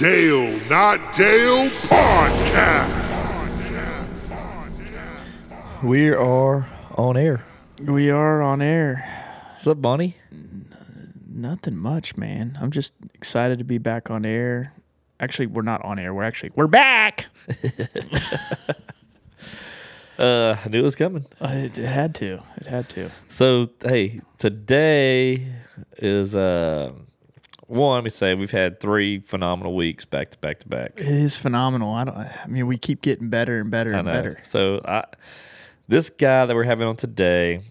Dale Not Dale Podcast. We are on air. We are on air. What's up, Bonnie? Nothing much, man. I'm just excited to be back on air. Actually, we're not on air. We're actually we're back. Uh, I knew it was coming. Uh, it, it had to. It had to. So, hey, today is uh, one. Let me say we've had three phenomenal weeks back to back to back. It is phenomenal. I don't. I mean, we keep getting better and better and better. So, I this guy that we're having on today,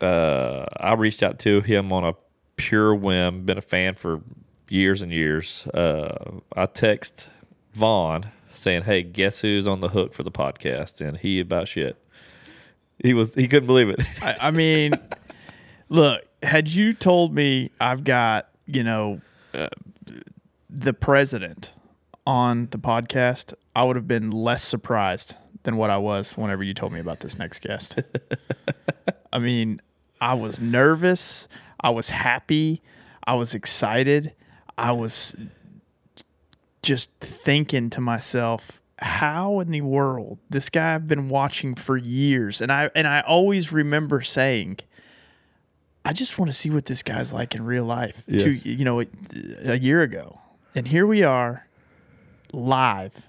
uh, I reached out to him on a pure whim. Been a fan for years and years. Uh, I text Vaughn saying, "Hey, guess who's on the hook for the podcast?" And he about shit. He was he couldn't believe it. I, I mean, look. Had you told me I've got you know uh, the president on the podcast, I would have been less surprised than what I was whenever you told me about this next guest. I mean, I was nervous. I was happy. I was excited. I was just thinking to myself, how in the world this guy I've been watching for years, and I and I always remember saying, I just want to see what this guy's like in real life. Yeah. Two, you know, a, a year ago, and here we are, live,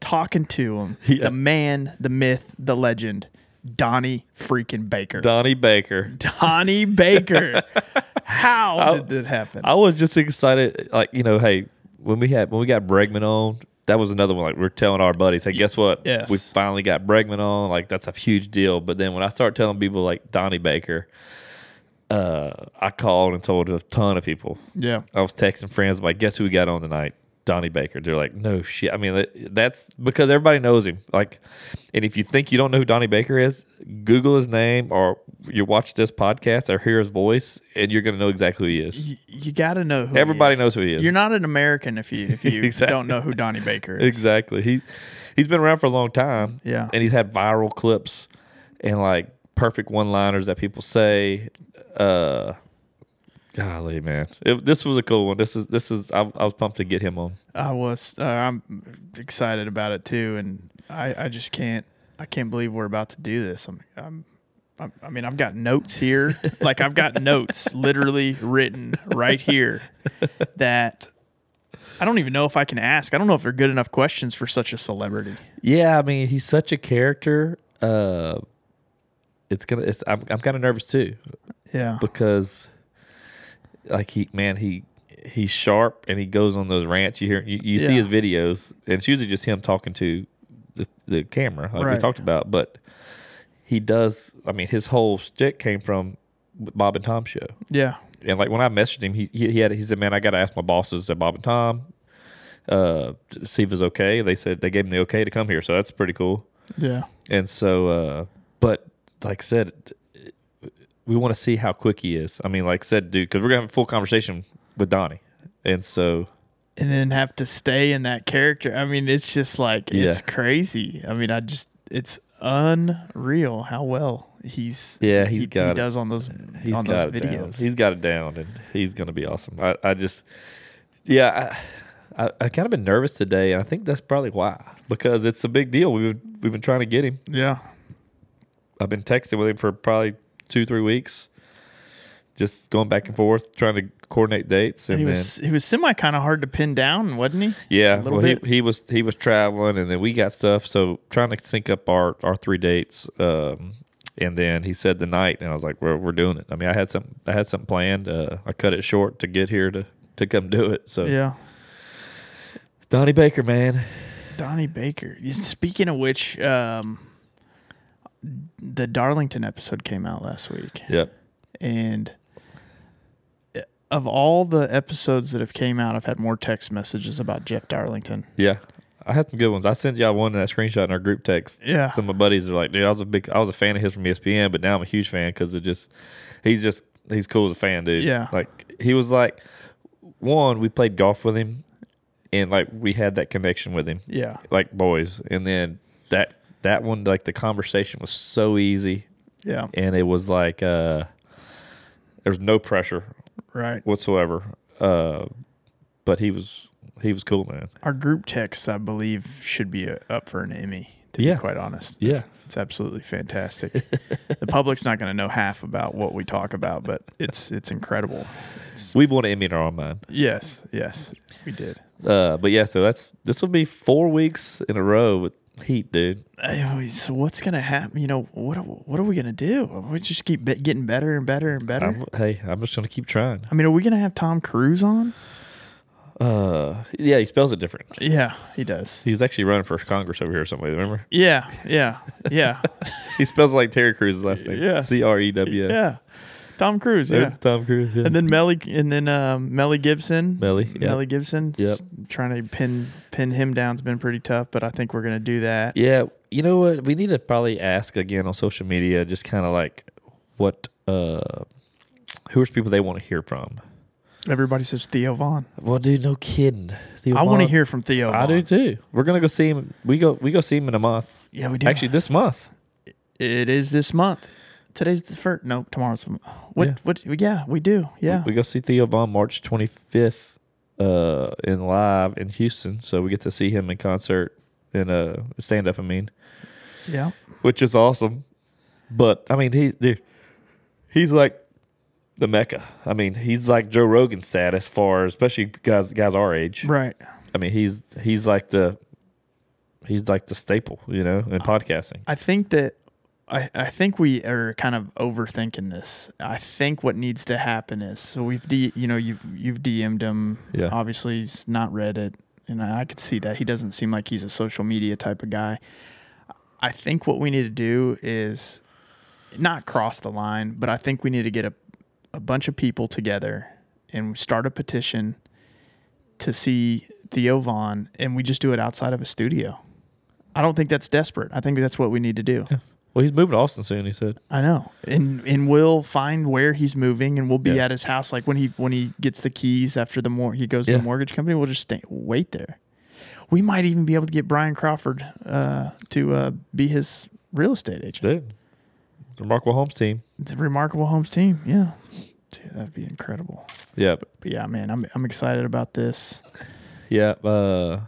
talking to him, Yeah. the man, the myth, the legend, Donnie freaking Baker. Donnie Baker. Donnie Baker. How did that happen? I was just excited, like you know, hey, when we had when we got Bregman on, that was another one. Like we're telling our buddies, hey, guess what? Yes. we finally got Bregman on. Like that's a huge deal. But then when I start telling people like Donnie Baker, uh, I called and told a ton of people. yeah. I was texting friends like, guess who we got on tonight? Donnie Baker. They're like, no shit. I mean, that's because everybody knows him. Like, and if you think you don't know who Donnie Baker is, Google his name or you watch this podcast or hear his voice, and you're gonna know exactly who he is. You, you got to know who he Everybody knows who he is. You're not an American if you if you Exactly. don't know who Donnie Baker is. Exactly. He he's been around for a long time. Yeah. And he's had viral clips and like perfect one liners that people say. Uh golly, man. It, this was a cool one. This is this is I, I was pumped to get him on. I was uh, I'm excited about it too, and I I just can't I can't believe we're about to do this. I'm I'm. I'm I mean, I've got notes here. like, I've got notes literally written right here that I don't even know if I can ask. I don't know if they're good enough questions for such a celebrity. Yeah, I mean, he's such a character. Uh it's gonna it's I'm I'm kind of nervous too Yeah. because like he man, he he's sharp and he goes on those rants. You hear you, you see his videos, and it's usually just him talking to the the camera, like we talked about. But he does. I mean, his whole stick came from Bob and Tom show. Yeah. And like when I messaged him, he he, he had he said, "Man, I got to ask my bosses at Bob and Tom, uh, to see if it's okay." They said they gave him the okay to come here, so that's pretty cool. Yeah. And so, uh, but like I said, we want to see how quick he is. I mean, like I said, dude, because we're gonna have a full conversation with Donnie, and so and then have to stay in that character. I mean, it's just like it's Yeah. crazy. I mean, I just it's unreal how well he's Yeah, he's he, got he does on those he's on those it down. videos. He's got it down, and he's gonna be awesome. I, I just, yeah, I, I, I kind of been nervous today, and I think that's probably why because it's a big deal. We've we've been trying to get him. yeah, I've been texting with him for probably two three weeks, just going back and forth trying to coordinate dates, and he then was he was semi kind of hard to pin down, wasn't he? Yeah, well, he, bit. he was he was traveling, and then we got stuff. So trying to sync up our our three dates, um, and then he said the night, and I was like, "We're we're doing it." I mean, I had some I had something planned. Uh, I cut it short to get here to to come do it. So Yeah, Donnie Baker, man, Donnie Baker. Speaking of which, um, the Darlington episode came out last week, yep, and of all the episodes that have came out, I've had more text messages about Jeff Darlington. yeah. I had some good ones. I sent y'all one in that screenshot in our group text. Yeah. some of my buddies are like, "Dude, I was a big, I was a fan of his from ESPN, but now I'm a huge fan because it just, he's just, he's cool as a fan, dude. Yeah. like he was like, one, we played golf with him, and like we had that connection with him. Yeah, like boys. And then that that one, like the conversation was so easy, yeah, and it was like uh, there's no pressure right. whatsoever. Uh, but he was he was cool, man. Our group text, I believe, should be uh, up for an Emmy. To Yeah. be quite honest, Yeah. it's absolutely fantastic. the public's not going to know half about what we talk about, but it's it's incredible. We've won an Emmy in our own mind. Yes, yes, we did. Uh, but yeah, so that's this will be four weeks in a row with Heat, dude. So what's to happen? You know what? What are we to do? We just keep getting better and better and better. I'm, hey, I'm just gonna keep trying. I mean, are we to have Tom Cruise on? Uh, yeah, he spells it different. Yeah, he does. He was actually running for Congress over here or something. Remember? Yeah, yeah, yeah, He spells it like Terry Crews's last name. Yeah. C R E W yeah. Tom Cruise. There's Yeah. Tom Cruise. Yeah. And then Melly, and then um, Melly Gibson. Melly, yep. Melly Gibson. Yep. Trying to pin pin him down's been pretty tough, but I think we're gonna do that. Yeah, you know what? We need to probably ask again on social media, just kind of like what, uh, who are people they want to hear from? Everybody says Theo Von. Well, dude, no kidding. Theo I want to hear from Theo. Von. I do too. We're gonna go see him. We go. We go see him in a month. Yeah, we do. Actually, this month. it is this month. Today's the first. No, tomorrow's. What? Yeah. What? Yeah, we do. Yeah. We go see Theo Von March 25th uh, in live in Houston. So we get to see him in concert in a stand up. I mean, yeah. which is awesome. But I mean, he dude, he's like the mecca. I mean, he's like Joe Rogan status for especially guys guys our age. Right. I mean, he's he's like the he's like the staple, you know, in podcasting. I think that I, I think we are kind of overthinking this. I think what needs to happen is so we've D, you know you you've DM'd him. Yeah. Obviously he's not read it, and I, I could see that he doesn't seem like he's a social media type of guy. I think what we need to do is not cross the line, but I think we need to get a a bunch of people together and start a petition to see Theo Von, and we just do it outside of a studio. I don't think that's desperate. I think that's what we need to do. Well, he's moving to Austin soon. He said. I know, and and we'll find where he's moving, and we'll be Yeah. at his house. Like when he when he gets the keys after the mor he goes to Yeah. the mortgage company. We'll just stay, wait there. We might even be able to get Brian Crawford uh, to uh, be his real estate agent. Dude, remarkable homes team. It's a remarkable homes team. Yeah, Dude, that'd be incredible. Yeah, But yeah, man, I'm I'm excited about this. yeah. Uh,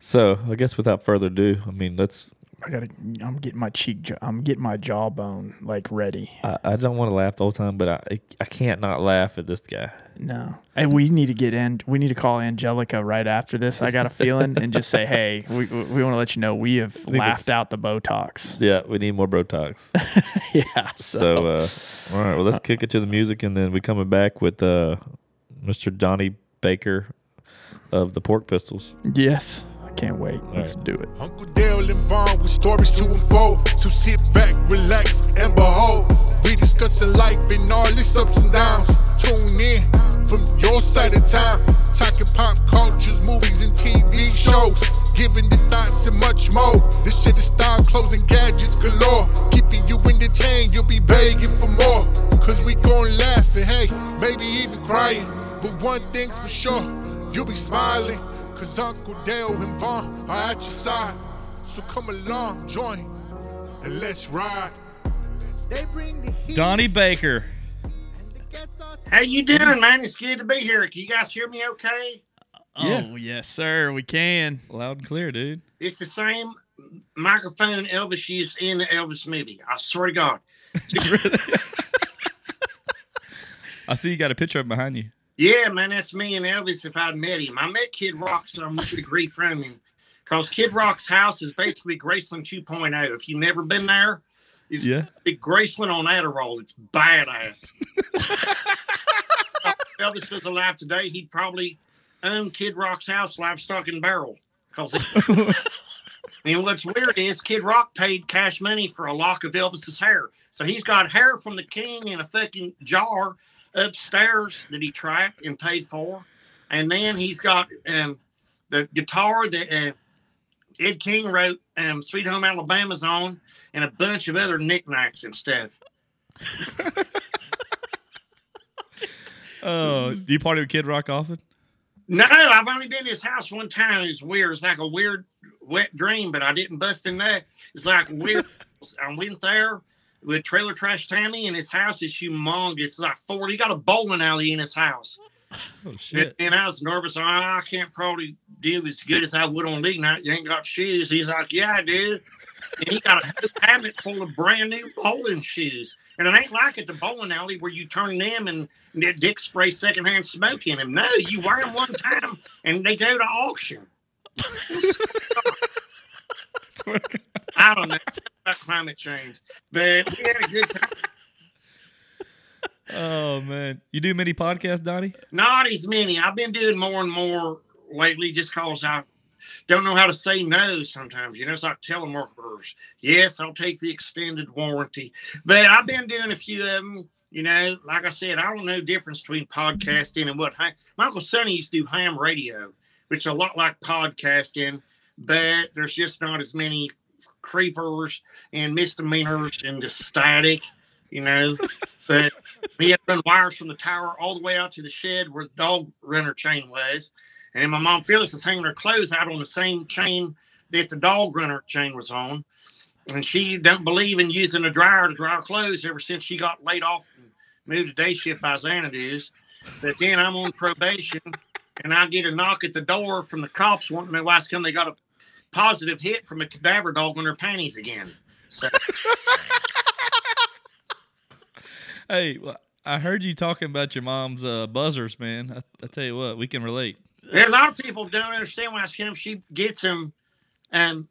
so I guess without further ado, I mean, let's. I gotta. I'm getting my cheek. I'm getting my jawbone like ready. I, I don't want to laugh the whole time, but I I can't not laugh at this guy. No, and we need to get in. We need to call Angelica right after this. I got a feeling, and just say, "Hey, we we want to let you know we have laughed out the Botox." Yeah, we need more Botox. yeah. so, uh, all right, well, let's kick it to the music, and then we coming back with uh, Mr. Donnie Baker of the Pork Pistols. yes, can't wait. Let's right. do it. Uncle Dale and Vaughn with stories to unfold. So sit back, relax, and behold. We discussing life and all its ups and downs. Tune in from your side of town. Talking pop cultures, movies, and TV shows. Giving the thoughts and much more. This shit is style, clothes, and gadgets galore. Keeping you entertained, you'll be begging for more. Cause we gon' laugh and hey, maybe even crying. But one thing's for sure, you'll be smiling. Cause Uncle Dale and Vaughn are at your side. So come along, join, and let's ride. They bring the heat. Donnie Baker. How you doing, man? It's good to be here. Can you guys hear me okay? Oh, yeah. Oh yes, sir. We can. Loud and clear, dude. It's the same microphone Elvis used in the Elvis movie. I swear to God. I see you got a picture of behind you. Yeah, man, that's me and Elvis if I'd met him. I met Kid Rock, so I'm a degree from him. Because Kid Rock's house is basically Graceland 2.0. If you've never been there, it's Yeah. big Graceland on Adderall. It's badass. if Elvis was alive today, he'd probably own Kid Rock's house, livestock and barrel. Because and what's weird is Kid Rock paid cash money for a lock of Elvis's hair. So he's got hair from the king in a fucking jar upstairs that he tracked and paid for. And then he's got um, the guitar that uh, Ed King wrote um, Sweet Home Alabama's on and a bunch of other knickknacks and stuff. Oh, do you party with Kid Rock often? No, I've only been to his house one time. It's weird. It's like a weird wet dream, but I didn't bust in that. It's like weird. I went there with Trailer Trash Tammy, and his house is humongous. It's like 40. He got a bowling alley in his house. Oh shit! And I was nervous. Oh, I can't probably do as good as I would on league night. You ain't got shoes. He's like, Yeah, I do. And he got a cabinet full of brand new bowling shoes. And it ain't like at the bowling alley where you turn them and, and Dick spray secondhand smoke in them. No, you wear them one time and they go to auction. I don't know it's about climate change, but we had a good time. Oh man, you do many podcasts, Donnie? Not as many. I've been doing more and more lately, just cause I don't know how to say no sometimes. You know, it's like telemarketers. Yes, I'll take the extended warranty, but I've been doing a few of them. You know, like I said, I don't know difference between podcasting and what my Uncle Sonny used to do ham radio, which is a lot like podcasting, but there's just not as many creepers and misdemeanors and just static, you know. but we had run wires from the tower all the way out to the shed where the dog runner chain was. And then my mom Phyllis is hanging her clothes out on the same chain that the dog runner chain was on. And she don't believe in using a dryer to dry her clothes ever since she got laid off and moved to day shift by Xanadu's. But then I'm on probation and I get a knock at the door from the cops wanting to know why come they got a positive hit from a cadaver dog on their panties again. So Hey, well, I heard you talking about your mom's uh, buzzers, man. I, I tell you what, we can relate. Yeah, a lot of people don't understand why Kim she gets them um,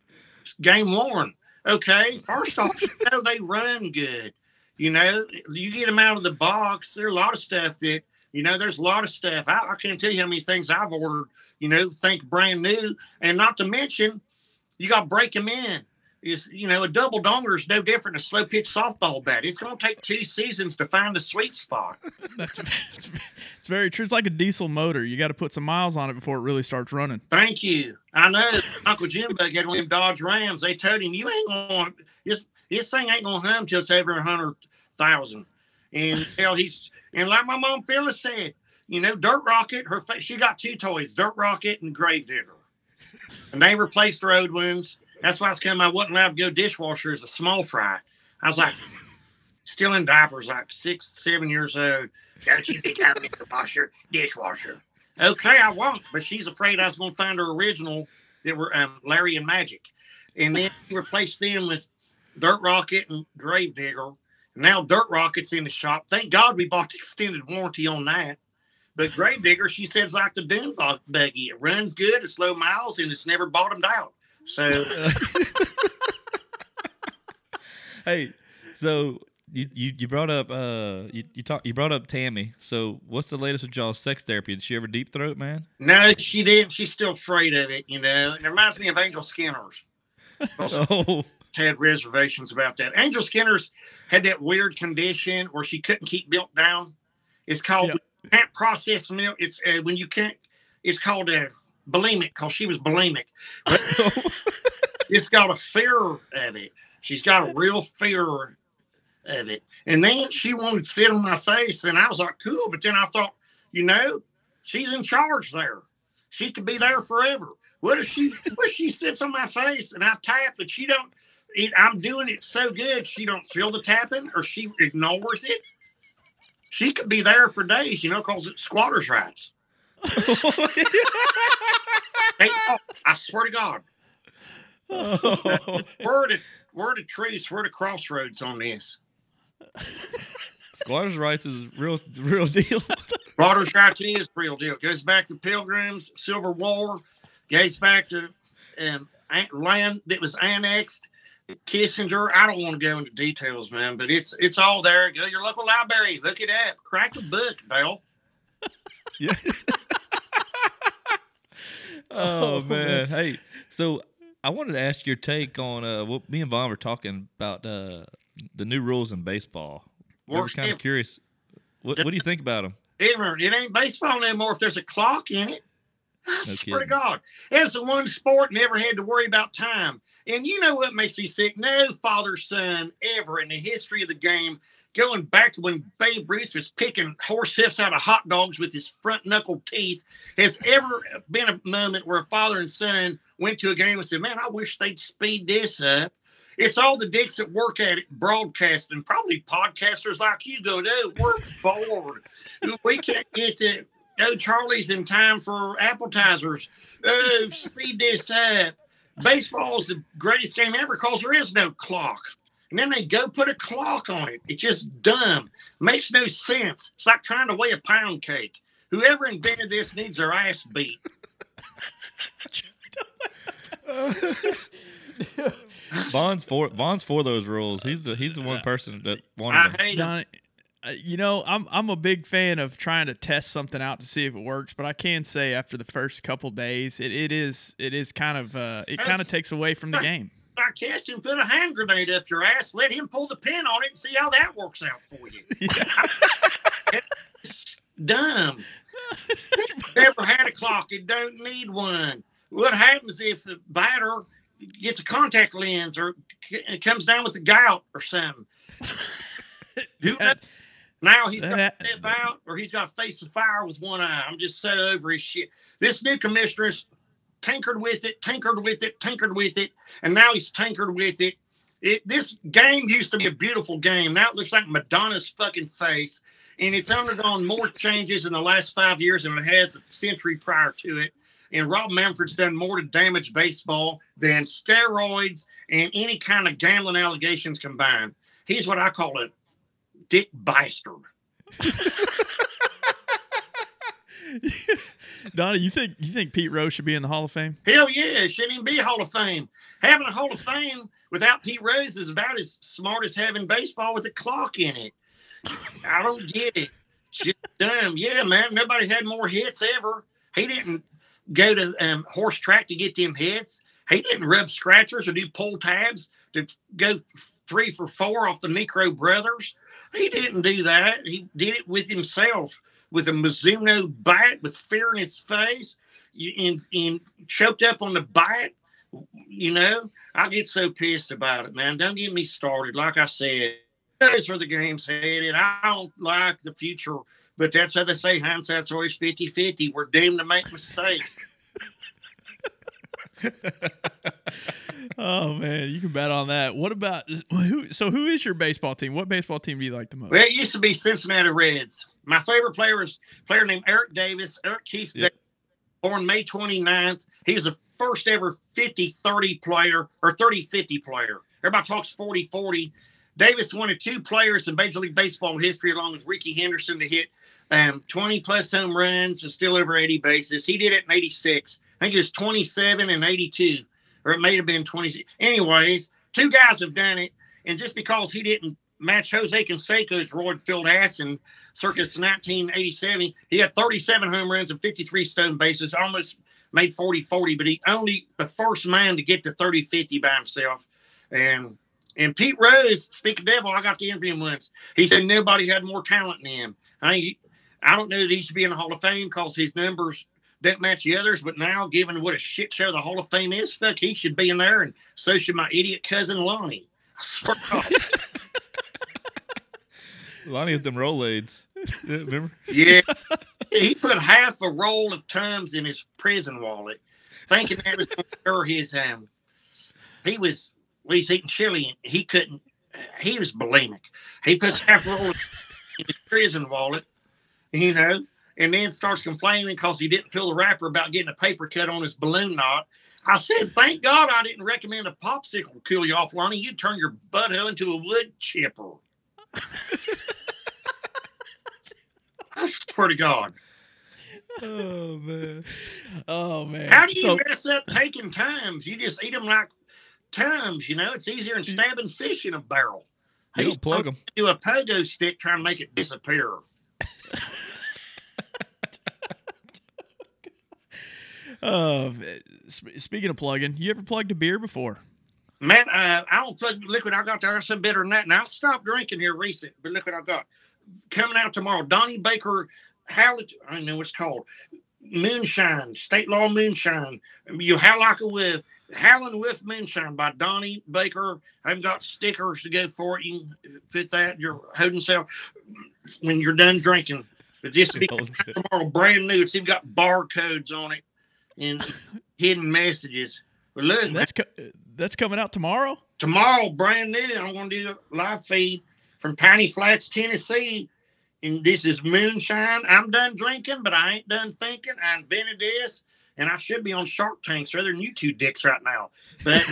game worn. Okay, first off, you know they run good. You know, you get them out of the box. There's a lot of stuff that you know. There's a lot of stuff. I, I can't tell you how many things I've ordered. You know, think brand new, and not to mention, you got to break them in you know a double donger is no different than a slow pitch softball bat. It's going to take two seasons to find a sweet spot. That's it's very true. It's like a diesel motor. You got to put some miles on it before it really starts running. Thank you. I know Uncle Jim Bug had one of them Dodge Rams. They told him you ain't going this this thing ain't going to hum till it's over a hundred thousand. And hell, he's and like my mom Phyllis said, you know, Dirt Rocket. Her she got two toys, Dirt Rocket and Gravedigger, and they replaced old ones that's why I was coming. I wasn't allowed to go dishwasher as a small fry. I was like, still in diapers, like six, seven years old. Don't you think I'm in the washer, dishwasher? Okay, I won't. But she's afraid I was going to find her original that were um, Larry and Magic, and then replace them with Dirt Rocket and Gravedigger. Now Dirt Rocket's in the shop. Thank God we bought the extended warranty on that. But Gravedigger, she says, like the Dune buggy. It runs good, it's low miles, and it's never bottomed out. So, hey, so you, you, you brought up uh you, you talk you brought up Tammy. So what's the latest with y'all's sex therapy? Did she ever deep throat, man? No, she didn't. She's still afraid of it. You know, it reminds me of Angel Skinner's. oh. Had reservations about that. Angel Skinner's had that weird condition where she couldn't keep built down. It's called yeah. Can't process milk. It's uh, when you can't. It's called a bulimic because she was bulimic. But she's got a fear of it. She's got a real fear of it. And then she wanted to sit on my face, and I was like, cool. But then I thought, you know, she's in charge there. She could be there forever. What if she what if she sits on my face and I tap and she don't it, I'm doing it so good she don't feel the tapping or she ignores it. She could be there for days, you know, because it's squatters' rights hey, oh, I swear to God. Oh. Word of word of truth, word of crossroads on this. Squatters' rights is real, real deal. Squatters' rights is real deal. Goes back to Pilgrims, Civil War. Goes back to um, land that was annexed. Kissinger. I don't want to go into details, man, but it's it's all there. Go to your local library, look it up, crack a book, Bill. Yeah. oh, oh man. Hey, so I wanted to ask your take on uh what me and Vaughn were talking about uh the new rules in baseball. I was kind of curious. What, what do you think about them? It, it ain't baseball anymore if there's a clock in it. I no swear kidding. to God. It's the one sport never had to worry about time. And you know what makes me sick? No father son ever in the history of the game going back to when Babe Ruth was picking horse hoofs out of hot dogs with his front knuckle teeth, has ever been a moment where a father and son went to a game and said, Man, I wish they'd speed this up. It's all the dicks that work at it, broadcasting, probably podcasters like you go, no, we're bored. we can't get to Oh, Charlie's in time for appetizers. Oh, speed this up. Baseball is the greatest game ever because there is no clock. And then they go put a clock on it. It's just dumb. Makes no sense. It's like trying to weigh a pound cake. Whoever invented this needs their ass beat. Vaughn's for Vaughn's for those rules. He's the he's the one person that I wanted them. hate them. Donnie, you know, I'm I'm a big fan of trying to test something out to see if it works, but I can say after the first couple days, it, it is it is kind of uh, it kind of takes away from the game. I cast him, put a hand grenade up your ass, let him pull the pin on it and see how that works out for you. It's dumb. Never had a clock. It don't need one. What happens if the batter gets a contact lens or c- it comes down with a gout or something? Who? That- Now he's got to step out or he's got to face the fire with one eye. I'm just so over his shit. This new commissioner's tinkered with it, tinkered with it, tinkered with it, and now he's tinkered with it. It this game used to be a beautiful game. Now it looks like Madonna's fucking face, and it's undergone more changes in the last five years than it has a century prior to it. And Rob Manfred's done more to damage baseball than steroids and any kind of gambling allegations combined. He's what I call a dick bastard. Donnie, you think you think Pete Rose should be in the Hall of Fame? Hell yeah, it shouldn't even be a Hall of Fame. Having a Hall of Fame without Pete Rose is about as smart as having baseball with a clock in it. I don't get it. Shit dumb. Yeah, man. Nobody had more hits ever. He didn't go to um, horse track to get them hits. He didn't rub scratchers or do pull tabs to go three for four off the Niekro Brothers. He didn't do that. He did it with himself with a Mizuno bat with fear in his face and, and choked up on the bite. You know, I get so pissed about it, man. Don't get me started. Like I said, those are the game's headed. I don't like the future, but that's how they say hindsight's always 50 50. We're doomed to make mistakes. Oh man, you can bet on that. What about who? So who is your baseball team? What baseball team do you like the most? Well, it used to be Cincinnati Reds. My favorite player a player named Eric Davis. Eric Keith Yep. Davis, born May 29th. He was the first ever 50 30 player or 30 50 player. Everybody talks 40 40. Davis one of two players in Major League Baseball history, along with Rickey Henderson, to hit um, 20 plus home runs and still over 80 bases. He did it in 86. I think it was 27 and 82, or it may have been 20. Anyways, two guys have done it. And just because he didn't match Jose Canseco's roid filled ass in circus 1987, he had 37 home runs and 53 stolen bases, almost made 40 40, but he only the first man to get to 30 50 by himself. And and Pete Rose, speak of devil, I got to interview him once. He said nobody had more talent than him. I I don't know that he should be in the Hall of Fame because his numbers don't match the others, but now, given what a shit show the Hall of Fame is, fuck, he should be in there, and so should my idiot cousin Lonnie. I swear to God. Lonnie with them Rolaids. Yeah, Remember? Yeah. he put half a roll of Tums in his prison wallet, thinking that was going to cure his um he was well, he's eating chili and he couldn't he was bulimic. He puts half a roll in his prison wallet, you know, and then starts complaining because he didn't fill the wrapper about getting a paper cut on his balloon knot. I said, thank God I didn't recommend a popsicle to cool you off, Lonnie. You'd turn your butthole into a wood chipper. I swear to God. Oh man. Oh man, How do you So- mess up taking Tums? You just eat them like Tums, you know? It's easier than stabbing fish in a barrel. You don't plug them. do a pogo stick trying to make it disappear. Uh, sp- speaking of plugging, you ever plugged a beer before? Man, uh, I don't plug liquid I got there. Some better than that. Now I stopped drinking here recent, but look what I got. Coming out tomorrow. Donnie Baker Howlett, I don't know what's called. Moonshine, state law moonshine. You how like a with Howlin' with Moonshine by Donnie Baker. I've got stickers to go for it. You can put that in your holding cell when you're done drinking. But this tomorrow, brand new. It's even got barcodes on it and hidden messages. But look, man, That's co- that's coming out tomorrow. tomorrow, brand new. I'm going to do a live feed from Piney Flats, Tennessee. and this is moonshine. I'm done drinking, but I ain't done thinking. I invented this, and I should be on Shark Tanks rather than you two dicks right now. But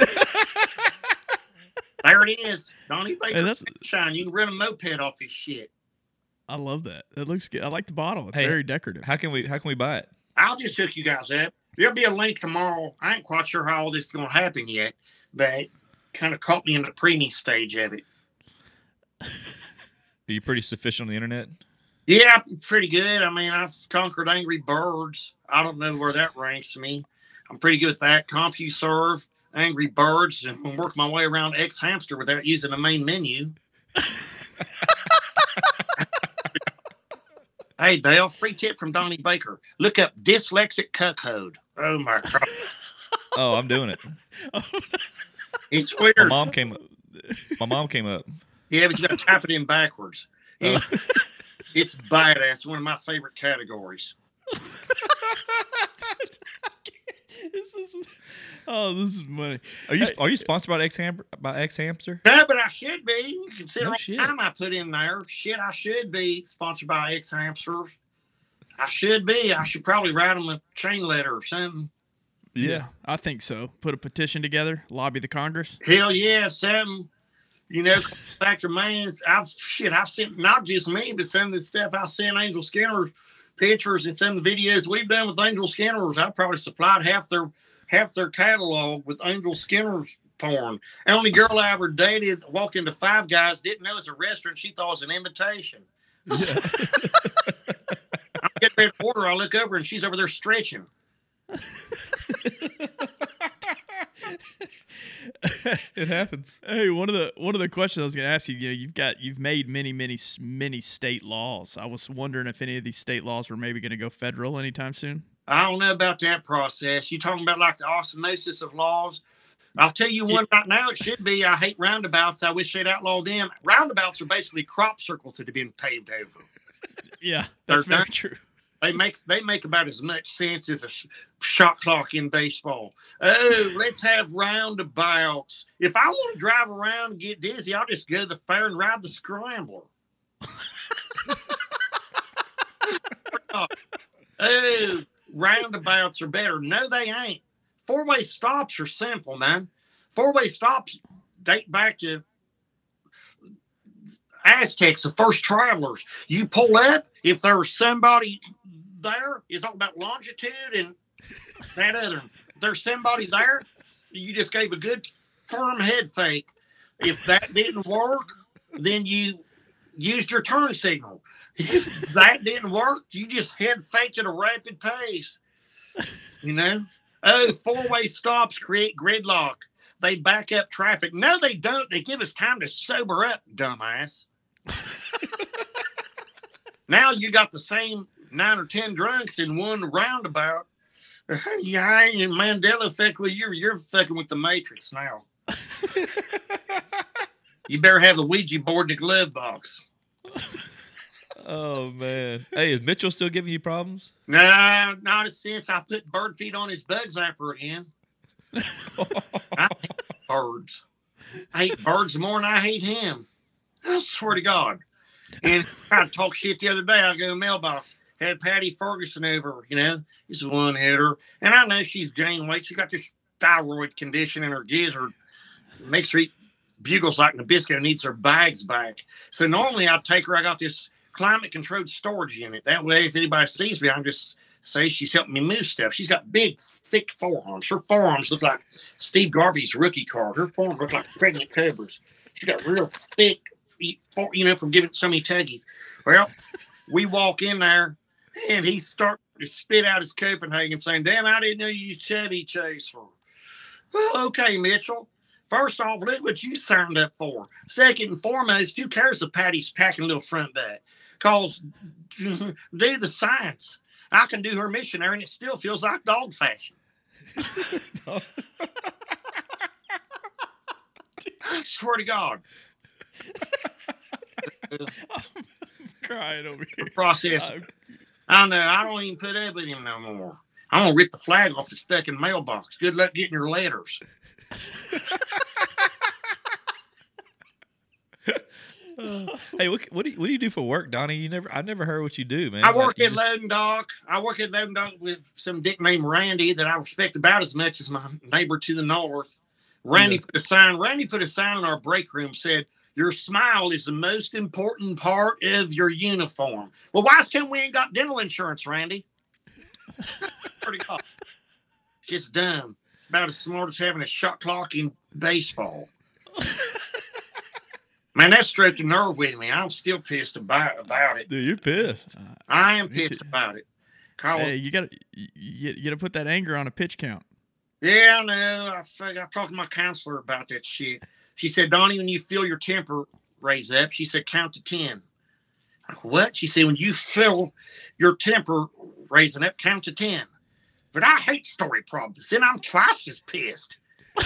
there it is, Donnie Baker Hey, that's- moonshine. You can rent a moped off his shit. I love that. It looks good. I like the bottle. It's Hey, very decorative. How can we how can we buy it? I'll just hook you guys up. There'll be a link tomorrow. I ain't quite sure how all this is going to happen yet, but kind of caught me in the preemie stage of it. Are you pretty sufficient on the internet? Yeah, pretty good. I mean, I've conquered Angry Birds. I don't know where that ranks me. I'm pretty good with that. CompuServe, Angry Birds, and work my way around X Hamster without using the main menu. hey, Dale, free tip from Donnie Baker. Look up dyslexic cuckold. Oh my god, Oh, I'm doing it. it's weird. My mom came up. My mom came up. Yeah, but you got to type it in backwards. Oh. It's badass. One of my favorite categories. this is, oh, this is money. Are you are you sponsored by X Ham by X Hamster? No, but I should be. You consider No all the time I put in there. Shit, I should be sponsored by X Hamster. I should be. I should probably write them a chain letter or something. Yeah. I think so. Put a petition together, lobby the Congress. Hell yeah, something. You know, Factor Man's. I've shit. I've sent not just me, but some of the stuff I sent Angel Skinner's pictures and some of the videos we've done with Angel Skinner's. I probably supplied half their half their catalog with Angel Skinner's porn. Only girl I ever dated walked into Five Guys, didn't know it was a restaurant. She thought it was an invitation. I'm getting ready to order. I look over and she's over there stretching. it happens. Hey, one of the one of the questions I was going to ask you, you know, you've got you've made many many many state laws. I was wondering if any of these state laws were maybe going to go federal anytime soon. I don't know about that process. You talking about like the osmosis of laws? I'll tell you one right now. It should be. I hate roundabouts. I wish they'd outlaw them. Roundabouts are basically crop circles that have been paved over. Yeah, that's They're very done. true. They make they make about as much sense as a sh- shot clock in baseball. Oh, let's have roundabouts. If I want to drive around and get dizzy, I'll just go to the fair and ride the scrambler. oh, roundabouts are better. No, they ain't. Four way stops are simple, man. Four way stops date back to Aztecs, the first travelers. You pull up, if there's somebody there, it's all about longitude and that other. There's somebody there, you just gave a good firm head fake. If that didn't work, then you used your turn signal. If that didn't work, you just head faked at a rapid pace. You know? Oh, four way stops create gridlock. They back up traffic. No, they don't. They give us time to sober up, dumbass. now you got the same nine or ten drunks in one roundabout. yeah, I ain't Mandela effect. Well, you're you're fucking with the Matrix now. you better have the Ouija board in the glove box. Oh man. Hey, is Mitchell still giving you problems? No, not since I put bird feet on his bug zapper again. I hate birds. I hate birds more than I hate him. I swear to God. And I talked shit the other day. I go mailbox. Had Patty Ferguson over, you know, he's a one hitter. And I know she's gained weight. She's got this thyroid condition in her gizzard. Makes her eat bugles like Nabisco and needs her bags back. So normally I'd take her. I got this climate controlled storage unit. That way, if anybody sees me, I can just say she's helping me move stuff. She's got big, thick forearms. Her forearms look like Steve Garvey's rookie card. Her forearms look like pregnant cobras. She's got real thick, you know, from giving so many tuggies. Well, we walk in there, and he starts to spit out his Copenhagen, saying, "Damn, I didn't know you Chevy Chaser." Well, okay, Mitchell. First off, look what you signed up for. Second and foremost, who cares if Patty's packing a little front back? Cause do the science. I can do her missionary, and it still feels like dog fashion. I swear to God, crying over here. process. I'm- I know. I don't even put up with him no more. I'm gonna rip the flag off his fucking mailbox. Good luck getting your letters. hey, what, what do you, what do you do for work, Donnie? You never I never heard what you do, man. I work at just- Loading Dock. I work at Loading Dock with some dick named Randy that I respect about as much as my neighbor to the north. Randy Yeah. put a sign. Randy put a sign in our break room said, "Your smile is the most important part of your uniform." Well, why is come we ain't got dental insurance, Randy? Pretty cool. Just dumb. About as smart as having a shot clock in baseball. Man, that stroked a nerve with me. I'm still pissed about about it. Dude, you're pissed. Uh, I am pissed about it. Cause Hey, you gotta you, you gotta put that anger on a pitch count. Yeah, I know. I, I talked to my counselor about that shit. She said, Donnie, when you feel your temper raise up, she said, count to 10. Like, what? She said, when you feel your temper raising up, count to 10. But I hate story problems. Then I'm twice as pissed.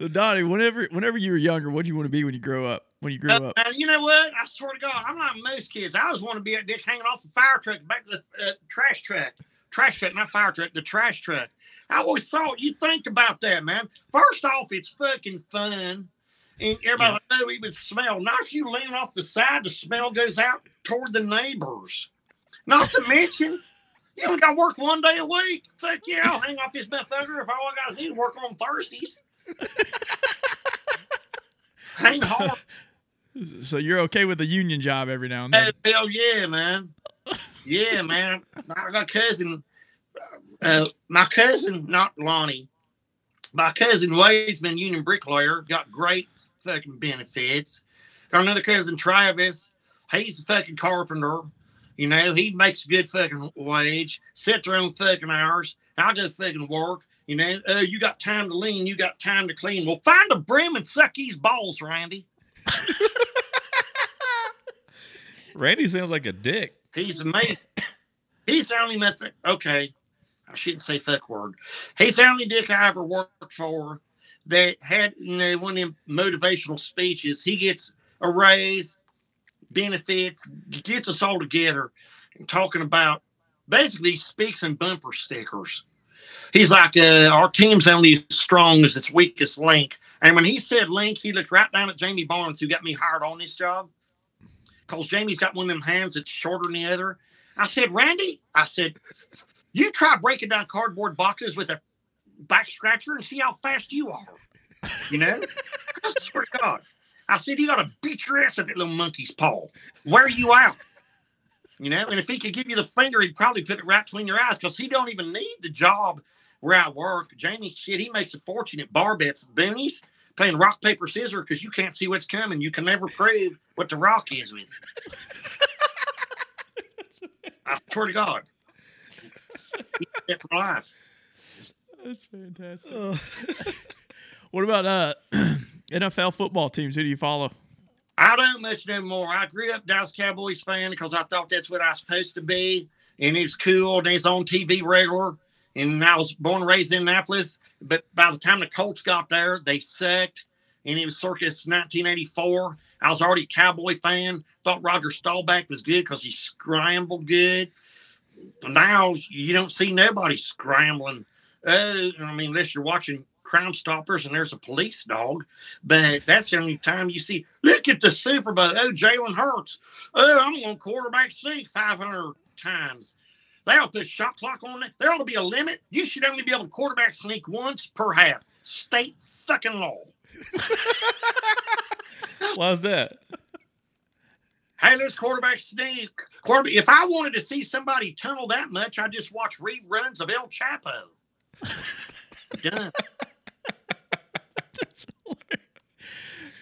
So Donnie, whenever whenever you were younger, what do you want to be when you grow up? When you grow Uh, up? and you know what? I swear to God, I'm like most kids. I always want to be at dick hanging off the fire truck, back to the uh, trash truck. Trash truck, not fire truck, the trash truck. I always thought you think about that, man. First off, it's fucking fun. And everybody like, oh, even smell. Not if you lean off the side, the smell goes out toward the neighbors. Not to mention, you only got to work one day a week. Fuck yeah, I'll hang off this motherfucker if all I got to do is work on Thursdays. hang hard. So you're okay with a union job every now and then? Hell yeah, man. Yeah, man. I got a cousin. Uh, my cousin, not Lonnie, my cousin Wade's been union bricklayer, got great fucking benefits. Got another cousin Travis. He's a fucking carpenter. You know, he makes a good fucking wage, set their own fucking hours. I go fucking work. You know, uh, you got time to lean, you got time to clean. Well, find a brim and suck these balls, Randy. Randy sounds like a dick. He's amazing. He's the only method. Okay, I shouldn't say fuck word. He's the only dick I ever worked for that had you know one of them motivational speeches. He gets a raise, benefits, gets us all together, and talking about basically speaks in bumper stickers. He's like, uh, our team's only as strong as its weakest link. And when he said link, he looked right down at Jamie Barnes, who got me hired on this job because Jamie's got one of them hands that's shorter than the other. I said, Randy, I said, you try breaking down cardboard boxes with a back scratcher and see how fast you are. You know? I swear to God. I said, you got to beat your ass at that little monkey's paw. Wear you out. You know, and if he could give you the finger, he'd probably put it right between your eyes because he don't even need the job where I work. Jamie, shit, he makes a fortune at bar bets, boonies, playing rock, paper, scissors because you can't see what's coming. You can never prove what the rock is with it. I swear to God. He's set for life. That's fantastic. what about uh NFL football teams? Who do you follow? I don't much no more. I grew up Dallas Cowboys fan because I thought that's what I was supposed to be. And it's cool and it's on TV regular. And I was born and raised in Annapolis. But by the time the Colts got there, they sucked. And it was circus 1984. I was already a Cowboy fan. Thought Roger Staubach was good because he scrambled good. Now you don't see nobody scrambling. Uh, I mean, unless you're watching Crime Stoppers and there's a police dog. But that's the only time you see. Look at the Super Bowl. Oh, Jalen Hurts. Oh, I'm going to quarterback sneak 500 times. They ought to put a shot clock on it. There ought to be a limit. You should only be able to quarterback sneak once per half. State fucking law. Why's that? Hey, let's quarterback sneak. Quarterback. If I wanted to see somebody tunnel that much, I'd just watch reruns of El Chapo. Done.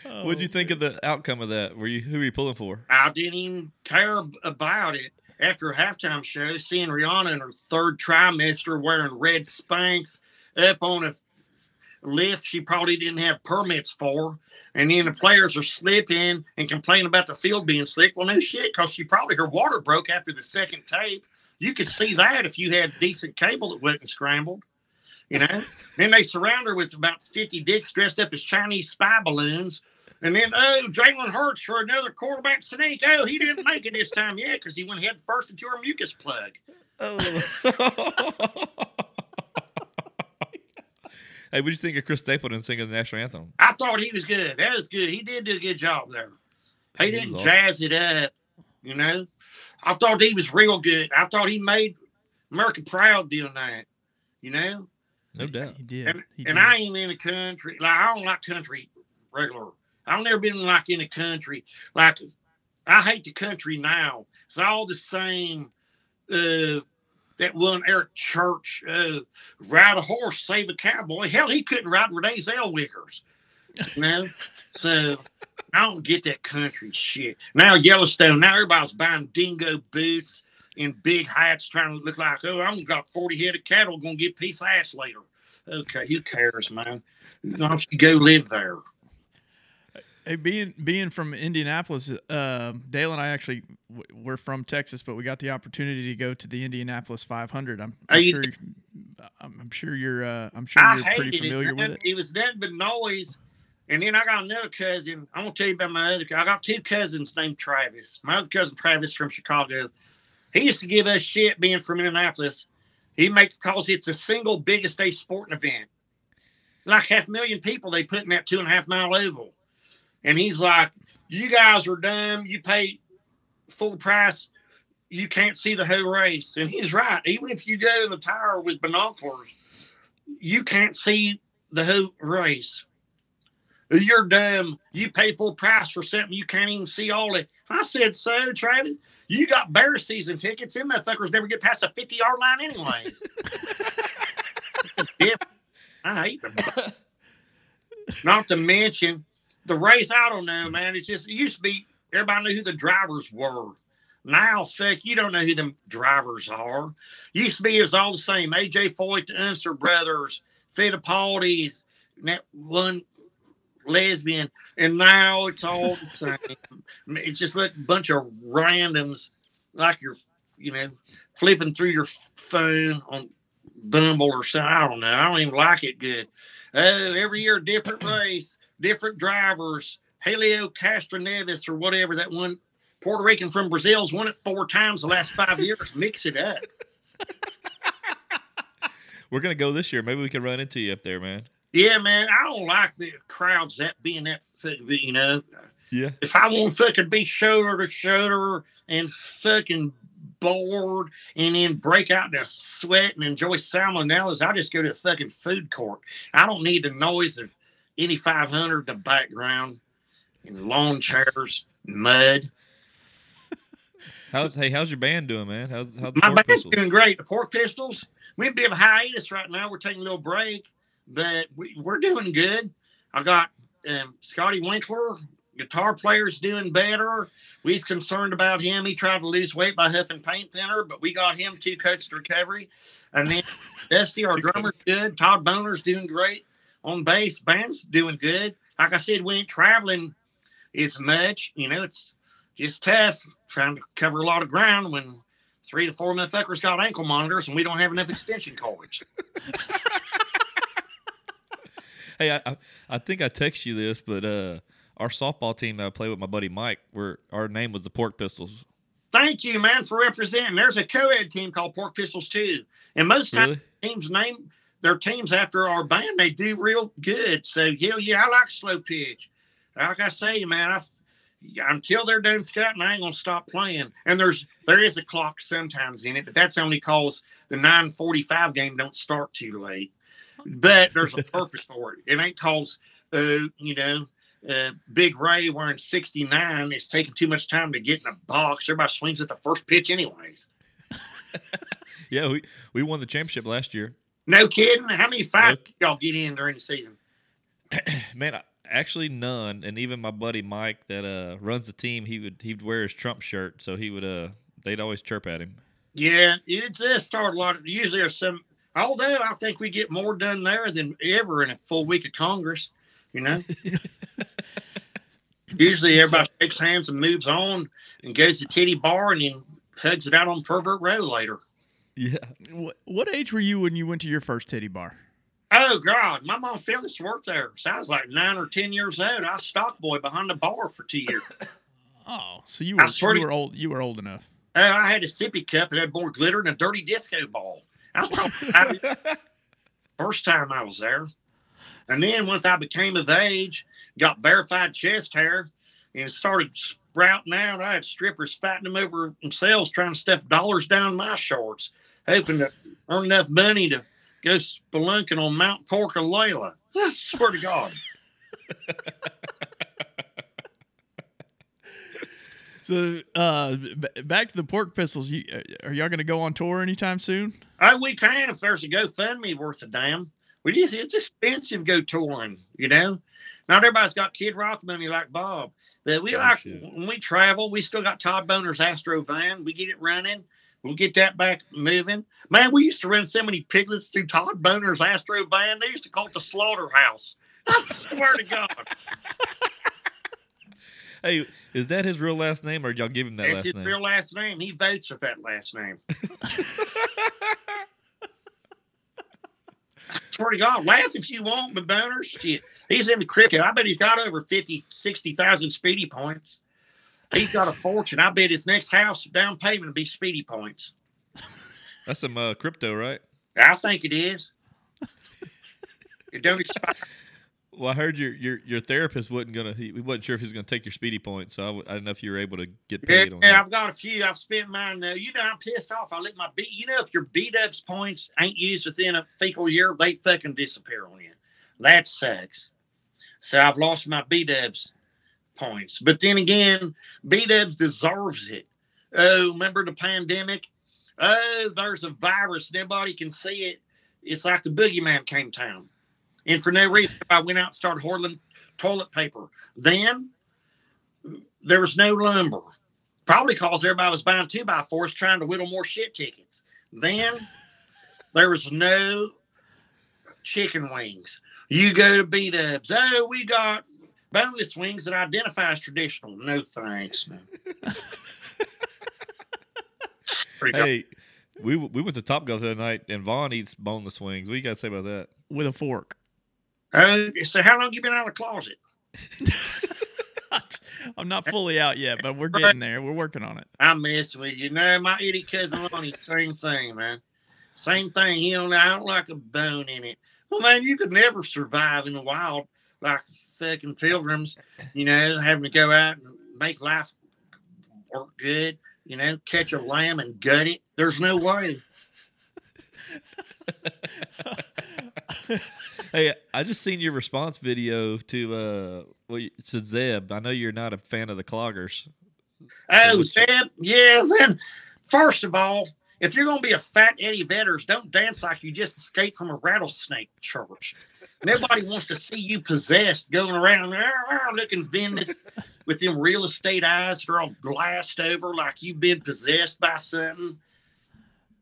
Oh, What'd you think of the outcome of that? Were you who were you pulling for? I didn't even care about it. After a halftime show, seeing Rihanna in her third trimester wearing red Spanx up on a lift she probably didn't have permits for. And then the players are slipping and complaining about the field being slick. Well, no shit, because she probably her water broke after the second tape. You could see that if you had decent cable that wasn't scrambled. You know? then they surround her with about 50 dicks dressed up as Chinese spy balloons. And then, oh, Jalen Hurts for another quarterback sneak. Oh, he didn't make it this time yet because he went head first into her mucus plug. Oh. Hey, what do you think of Chris Stapleton singing the national anthem? I thought he was good. That was good. He did do a good job there. He, He didn't was awesome. jazz it up, you know. I thought he was real good. I thought he made America proud doing that, you know. No doubt. He did. And, He and. I ain't in the country. Like I don't like country regular. I've never been like in the country. Like I hate the country now. It's all the same. Uh, that one Eric Church uh, ride a horse, save a cowboy. Hell, he couldn't ride Renee Zellwegers. You know, so I don't get that country shit. Now Yellowstone. Now everybody's buying dingo boots and big hats, trying to look like, oh, I'm got forty head of cattle, gonna get piece of ass later. Okay, who cares, man? Why don't you go live there? Hey, being being from Indianapolis, uh, Dale and I actually w- we're from Texas, but we got the opportunity to go to the Indianapolis 500. I'm, I'm you- sure I'm, I'm sure you're uh, I'm sure I you're pretty familiar it. with it. it. was nothing but noise. And then I got another cousin. I'm gonna tell you about my other. Cousin. I got two cousins named Travis. My other cousin Travis from Chicago. He used to give us shit being from Indianapolis. He make because it's the single biggest day sporting event. Like half a million people they put in that two and a half mile oval. And he's like, You guys are dumb. You pay full price. You can't see the whole race. And he's right. Even if you go to the tower with binoculars, you can't see the whole race. You're dumb. You pay full price for something you can't even see all it. I said, so Travis, you got bear season tickets. Them motherfuckers never get past the 50 yard line, anyways. I hate them. Not to mention the race. I don't know, man. It's just it used to be everybody knew who the drivers were. Now, fuck, you don't know who them drivers are. Used to be it was all the same. AJ Foyt, the Unser brothers, Fittipaldi's, that one lesbian, and now it's all the same. it's just like a bunch of randoms, like you're, you know, flipping through your phone on Bumble or something. I don't know. I don't even like it good. Oh, every year different race, different drivers. Helio Castroneves or whatever that one Puerto Rican from Brazil's won it four times the last five years. Mix it up. We're gonna go this year. Maybe we can run into you up there, man. Yeah, man. I don't like the crowds that being that you know. Yeah. If I want to fucking be shoulder to shoulder and fucking bored and then break out in a sweat and enjoy salmonellas, I just go to the fucking food court. I don't need the noise of any 500 in the background and lawn chairs, mud. How's hey? How's your band doing, man? How's the My band's Pistols? doing great. The Pork Pistols, We have a bit of a hiatus right now. We're taking a little break, but we, we're doing good. I got um, Scotty Winkler, guitar player's doing better. We was concerned about him. He tried to lose weight by huffing paint thinner, but we got him two coats to recovery. And then Dusty, our drummer's good. Todd Boner's doing great on bass. Band's doing good. Like I said, we ain't traveling as much. You know, it's just tough trying to cover a lot of ground when three to four motherfuckers got ankle monitors and we don't have enough extension cords. Hey, I, I think I text you this, but uh, our softball team that I play with my buddy Mike, where our name was the Pork Pistols. Thank you, man, for representing. There's a co-ed team called Pork Pistols too, and most times teams name their teams after our band. They do real good. So hell yeah, I like slow pitch. Like I say, man, I until they're done scouting, I ain't gonna stop playing. And there's there is a clock sometimes in it, but that's only cause the 9:45 game don't start too late. But there's a purpose for it. It ain't cause uh, you know. Uh, Big Ray wearing 69 is taking too much time to get in a box. Everybody swings at the first pitch, anyways. Yeah, we we won the championship last year. No kidding. How many fights Nope. y'all get in during the season? Man, I, actually none. And even my buddy Mike that uh runs the team, he would he'd wear his Trump shirt, so he would uh they'd always chirp at him. Yeah, it does start a lot. Of, usually, there's some. Although I think we get more done there than ever in a full week of Congress. You know. usually, everybody shakes hands and moves on and goes to titty bar and then hugs it out on pervert row later. Yeah. What, what age were you when you went to your first titty bar? Oh God, my mom Phyllis worked there. So I was like nine or ten years old. I was stock boy behind the bar for two years. Oh, so you were you were old. You were old enough. Oh, I had a sippy cup and had more glitter than a dirty disco ball. I was probably first time I was there. And then once I became of age, got verified chest hair, and started sprouting out, I had strippers fighting them over themselves, trying to stuff dollars down my shorts, hoping to earn enough money to go spelunking on Mount Porkalela. I swear to God. So, uh, b- back to the pork pistols. You, uh, are y'all going to go on tour anytime soon? Oh, we can if there's a GoFundMe worth a damn. We just it's expensive go touring, you know. Not everybody's got Kid Rock money like Bob, but we Oh, like shit. when we travel. We still got Todd Boner's Astro van. We get it running. We'll get that back moving. Man, we used to run so many piglets through Todd Boner's Astro van. They used to call it the slaughterhouse. I swear to God, Hey, is that his real last name, or y'all give him that that's last his name? real last name. He votes with that last name. swear to God, laugh if you want, but boners, shit. He's in the crypto. I bet he's got over 50, 60,000 speedy points. He's got a fortune. I bet his next house down payment will be speedy points. That's some uh, crypto, right? I think it is. It don't expire. Well, I heard your your your therapist wasn't gonna. He, he wasn't sure if he was gonna take your speedy points, so I, w- I didn't know if you were able to get Yeah, paid on yeah, that. I've got a few. I've spent mine now. You know, I'm pissed off. I let my beat. You know, if your beat ups points ain't used within a fecal year, they fucking disappear on you. That sucks. So I've lost my B dubs points. But then again, B dubs deserves it. Oh, remember the pandemic? Oh, there's a virus. Nobody can see it. It's like the boogeyman came town. And for no reason, I went out and started hoarding toilet paper. Then there was no lumber. Probably because everybody was buying two by fours trying to whittle more shit tickets. Then there was no chicken wings. You go to B Dubs. Oh, we got boneless wings that identify as traditional. No thanks, man. Hey, we we went to Top Golf the other night, and Vaughn eats boneless wings. What you got to say about that? With a fork. Uh, so how long you been out of the closet? I'm not fully out yet, but we're getting there. We're working on it. I'm messing with you. No, my idiot cousin Lonnie, same thing, man. Same thing. He don't, I don't like a bone in it. Well, man, you could never survive in the wild like fucking pilgrims, you know, having to go out and make life work good, you know, catch a lamb and gut it. There's no way. Hey, I just seen your response video to uh, well, to Zeb. I know you're not a fan of the cloggers. Oh, Zeb, yeah, Then, First of all, if you're gonna be a fat Eddie Vedders, don't dance like you just escaped from a rattlesnake church. Nobody wants to see you possessed, going around looking Venice with them real estate eyes that are all glassed over like you've been possessed by something.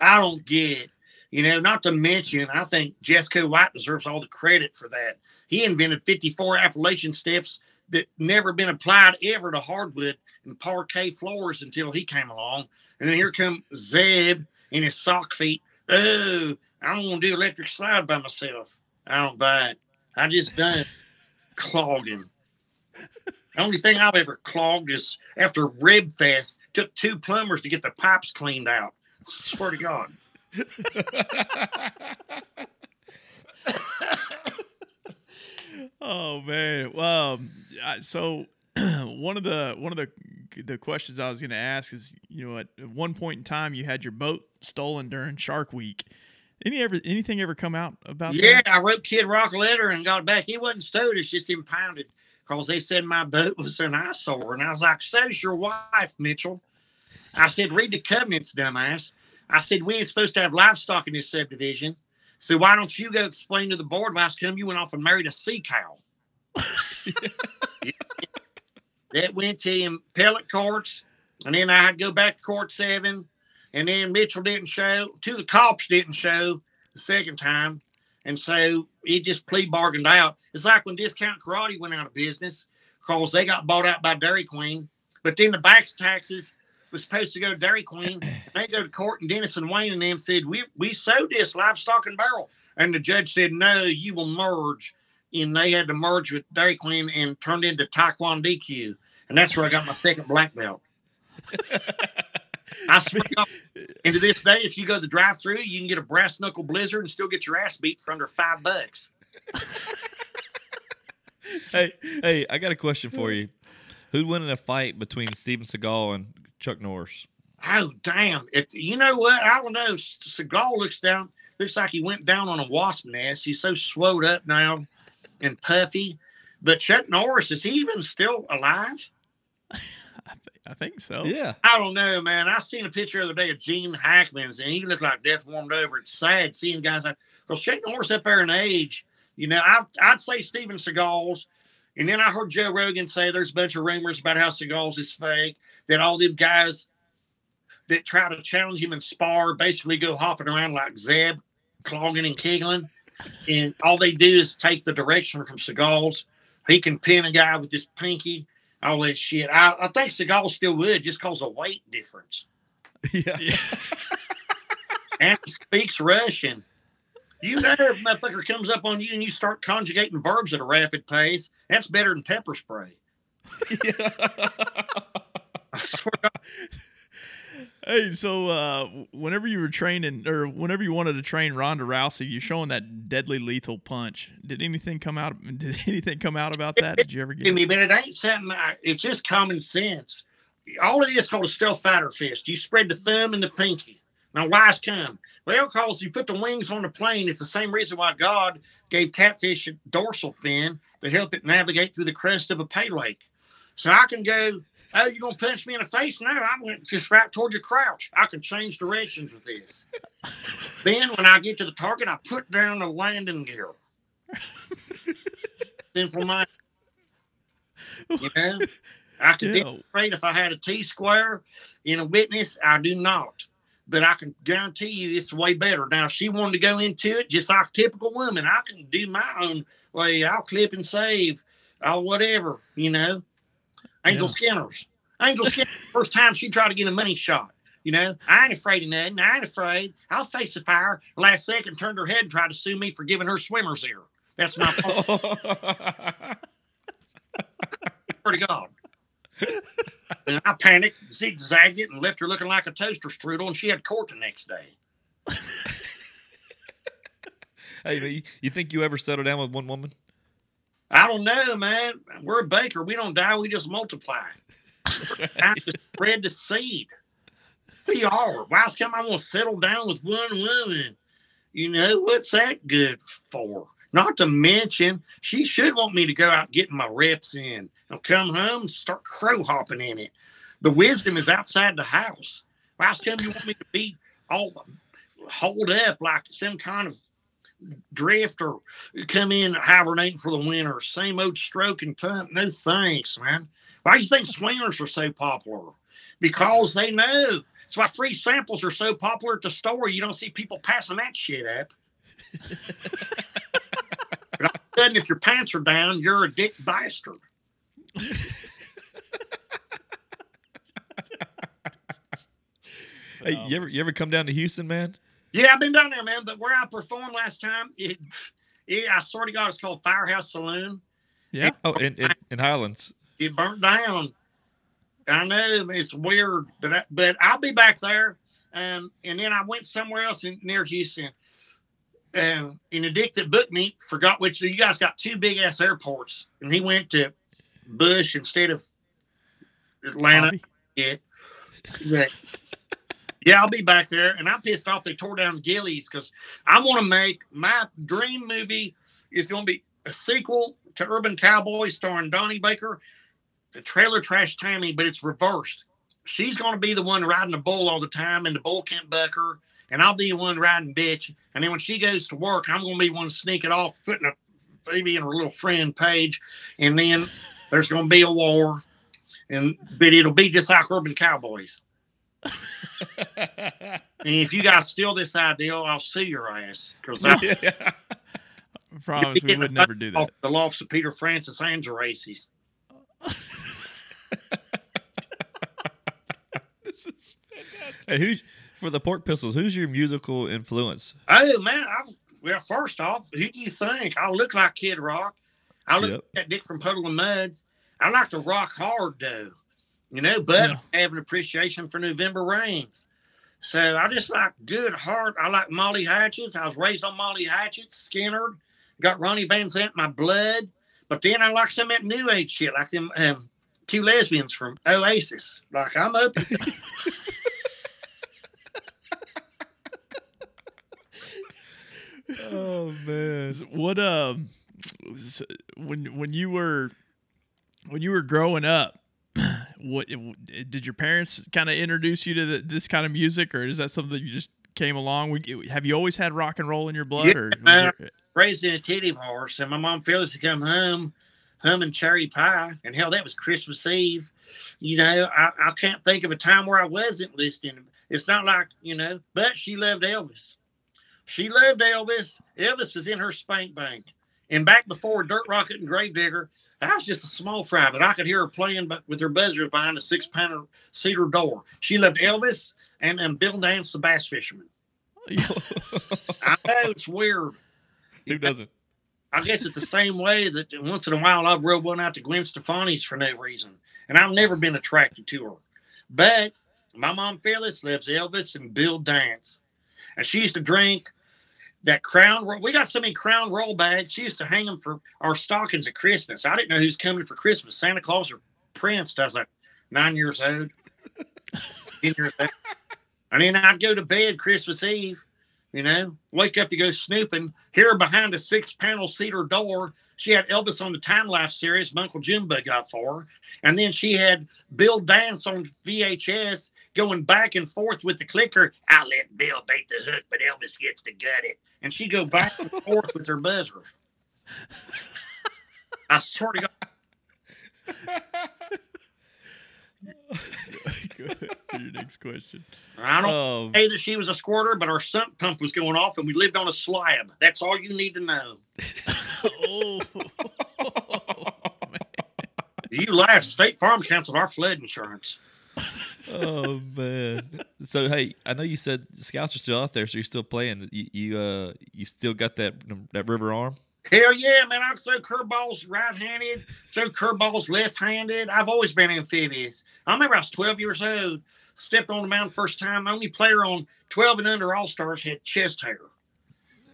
I don't get it. You know, not to mention, I think Jesco White deserves all the credit for that. He invented 54 Appalachian steps that never been applied ever to hardwood and parquet floors until he came along. And then here come Zeb in his sock feet. Oh, I don't want to do electric slide by myself. I don't buy it. I just done clogging. The only thing I've ever clogged is after Rib Fest. Took two plumbers to get the pipes cleaned out. swear to God. Oh man. Well, um, so one of the one of the the questions I was going to ask is, you know, at one point in time you had your boat stolen during Shark Week. Any ever anything ever come out about Yeah, that? I wrote Kid Rock a letter and got back. He wasn't stowed, it's just impounded because they said my boat was an eyesore. And I was like, so's your wife, Mitchell. I said, read the covenants, dumbass. I said, we ain't supposed to have livestock in this subdivision. So why don't you go explain to the board why come you went off and married a sea cow? that went to appellate courts, and then I had to go back to court seven, and then Mitchell didn't show. Two of the cops didn't show the second time, and so it just plea bargained out. It's like when Discount Karate went out of business because they got bought out by Dairy Queen, but then the back taxes was supposed to go to Dairy Queen, and they go to court, and Dennis and Wayne and them said, "We we sold this livestock and barrel," and the judge said, "No, you will merge." And they had to merge with Dairy Queen and turned into Taekwondo DQ. And that's where I got my second black belt. I to and to this day, if you go to the drive through, you can get a brass knuckle blizzard and still get your ass beat for under five bucks. hey, hey, I got a question for you. Who'd win in a fight between Steven Seagal and Chuck Norris? Oh damn! It, you know what? I don't know. Seagal looks down. Looks like he went down on a wasp nest. He's so swelled up now and puffy. But Chuck Norris is he even still alive? I, th- I think so. Yeah. I don't know, man. I seen a picture the other day of Gene Hackman's, and he looked like death warmed over. It's sad seeing guys like because Chuck Norris up there in age. You know, I, I'd say Steven Seagal's. And then I heard Joe Rogan say there's a bunch of rumors about how Seagal's is fake, that all them guys that try to challenge him and spar basically go hopping around like Zeb, clogging and kegling. And all they do is take the direction from Seagal's. He can pin a guy with his pinky, all that shit. I, I think Seagal still would just cause a weight difference. Yeah. yeah. And he speaks Russian. You know, if a motherfucker comes up on you and you start conjugating verbs at a rapid pace, that's better than pepper spray. I swear to God. Hey, so uh, whenever you were training, or whenever you wanted to train Ronda Rousey, you're showing that deadly lethal punch. Did anything come out? Did anything come out about that? Did you ever get? Mean, but it ain't something. I, it's just common sense. All it is called a stealth fighter fist. You spread the thumb and the pinky. Now, why's come? Well, because you put the wings on the plane. It's the same reason why God gave catfish a dorsal fin to help it navigate through the crest of a pay lake. So I can go. Oh, you gonna punch me in the face? No, I went just right toward your crouch. I can change directions with this. then, when I get to the target, I put down the landing gear. Simple mind. You know, I could Yeah. demonstrate if I had a T square in a witness. I do not, but I can guarantee you it's way better. Now, if she wanted to go into it just like a typical woman, I can do my own way. I'll clip and save, I'll whatever, you know. Angel Skinners. Angel Skinner, first time she tried to get a money shot. You know, I ain't afraid of nothing. I ain't afraid. I'll face the fire. Last second, turned her head and tried to sue me for giving her swimmer's ear. That's my fault. To God. And I panicked, zigzagged it, and left her looking like a toaster strudel, and she had court the next day. hey, you, you think you ever settle down with one woman? I don't know, man. We're a baker. We don't die. We just multiply. I just spread the seed. We are. Why's come I want to settle down with one woman? You know, what's that good for? Not to mention, she should want me to go out getting my reps in. I'll come home and start crow hopping in it. The wisdom is outside the house. Why's come you want me to be all holed up like some kind of drifter come in hibernating for the winter, same old stroke and pump. No thanks, man. Why do you think swingers are so popular? Because they know. That's why free samples are so popular at the store. You don't see people passing that shit up. but all of a sudden, if your pants are down, you're a dick bastard. Hey, you ever you ever come down to Houston, man? Yeah, I've been down there, man. But where I performed last time, it, it I swear to God, it's called Firehouse Saloon. Yeah. Oh, in, in, in Highlands. it burnt down. I know it's weird, but I, but I'll be back there. Um, and then I went somewhere else in, near Houston. Um, and the dick that booked me forgot which. You guys got two big ass airports, and he went to Bush instead of Atlanta. Yeah. Yeah. Yeah, I'll be back there, and I'm pissed off they tore down Gilley's because I want to make my dream movie is going to be a sequel to Urban Cowboy starring Donnie Baker, the trailer trash Tammy, but it's reversed. She's going to be the one riding the bull all the time, and the bull can't buck her, and I'll be the one riding bitch. And then when she goes to work, I'm going to be one sneaking off, putting a baby in her little friend page, and then there's going to be a war, and but it'll be just like Urban Cowboys. And if you guys steal this idea, I'll sue your ass because I yeah. Promise we would never do that. off the lofts of Peter Francis and Geraci's. Hey, who's for the pork pistols? Who's your musical influence? Oh man, I, well, first off, who do you think? I look like Kid Rock. I look Yep. like that dick from Puddle of Mudds. I like to rock hard though, you know. But Yeah. I have an appreciation for November Rains. So I just like good heart. I like Molly Hatchets. I was raised on Molly Hatchets, Skinner. Got Ronnie Van Zant in my blood. But then I like some of that new age shit, like them um, two lesbians from Oasis. Like I'm open. Oh man. What um, when when you were when you were growing up, what did your parents kind of introduce you to the, this kind of music, or is that something that you just came along? Have you always had rock and roll in your blood, Yeah, or was there- uh, Raised in a titty horse, and my mom Phyllis to come home humming cherry pie, and hell, that was Christmas Eve. You know, I, I can't think of a time where I wasn't listening. It's not like you know, but she loved Elvis. She loved Elvis. Elvis was in her spank bank. And back before Dirt Rocket and Gravedigger, I was just a small fry, but I could hear her playing but with her buzzers behind a six pound cedar door. She loved Elvis and, and Bill Dance, the bass fisherman. I know it's weird. Who doesn't? I guess it's the same way that once in a while I've rode one out to Gwen Stefani's for no reason. And I've never been attracted to her. But my mom Phyllis loves Elvis and Bill Dance. And she used to drink that Crown Royal. We got so many Crown Royal bags. She used to hang them for our stockings at Christmas. I didn't know who's coming for Christmas, Santa Claus or Prince. I was like nine years old, 10 years old. And then I'd go to bed Christmas Eve, you know, wake up to go snooping. Here behind a six panel cedar door, she had Elvis on the Time Life series my Uncle Jimbo got for her. And then she had Bill Dance on VHS going back and forth with the clicker. I let Bill bait the hook, but Elvis gets to gut it. And she'd go back and forth with her buzzer. I swear to God. For your next question. I don't Oh, say that she was a squirter, but our sump pump was going off and we lived on a slab. That's all you need to know. oh, man You laugh. State Farm canceled our flood insurance. oh man. So hey, I know you said scouts are still out there, so you're still playing. You you uh you still got that that river arm? Hell yeah, man. I can throw curveballs right handed, throw curveballs left handed. I've always been amphibious. I remember I was 12 years old, stepped on the mound first time. Only player on 12 and under All Stars had chest hair.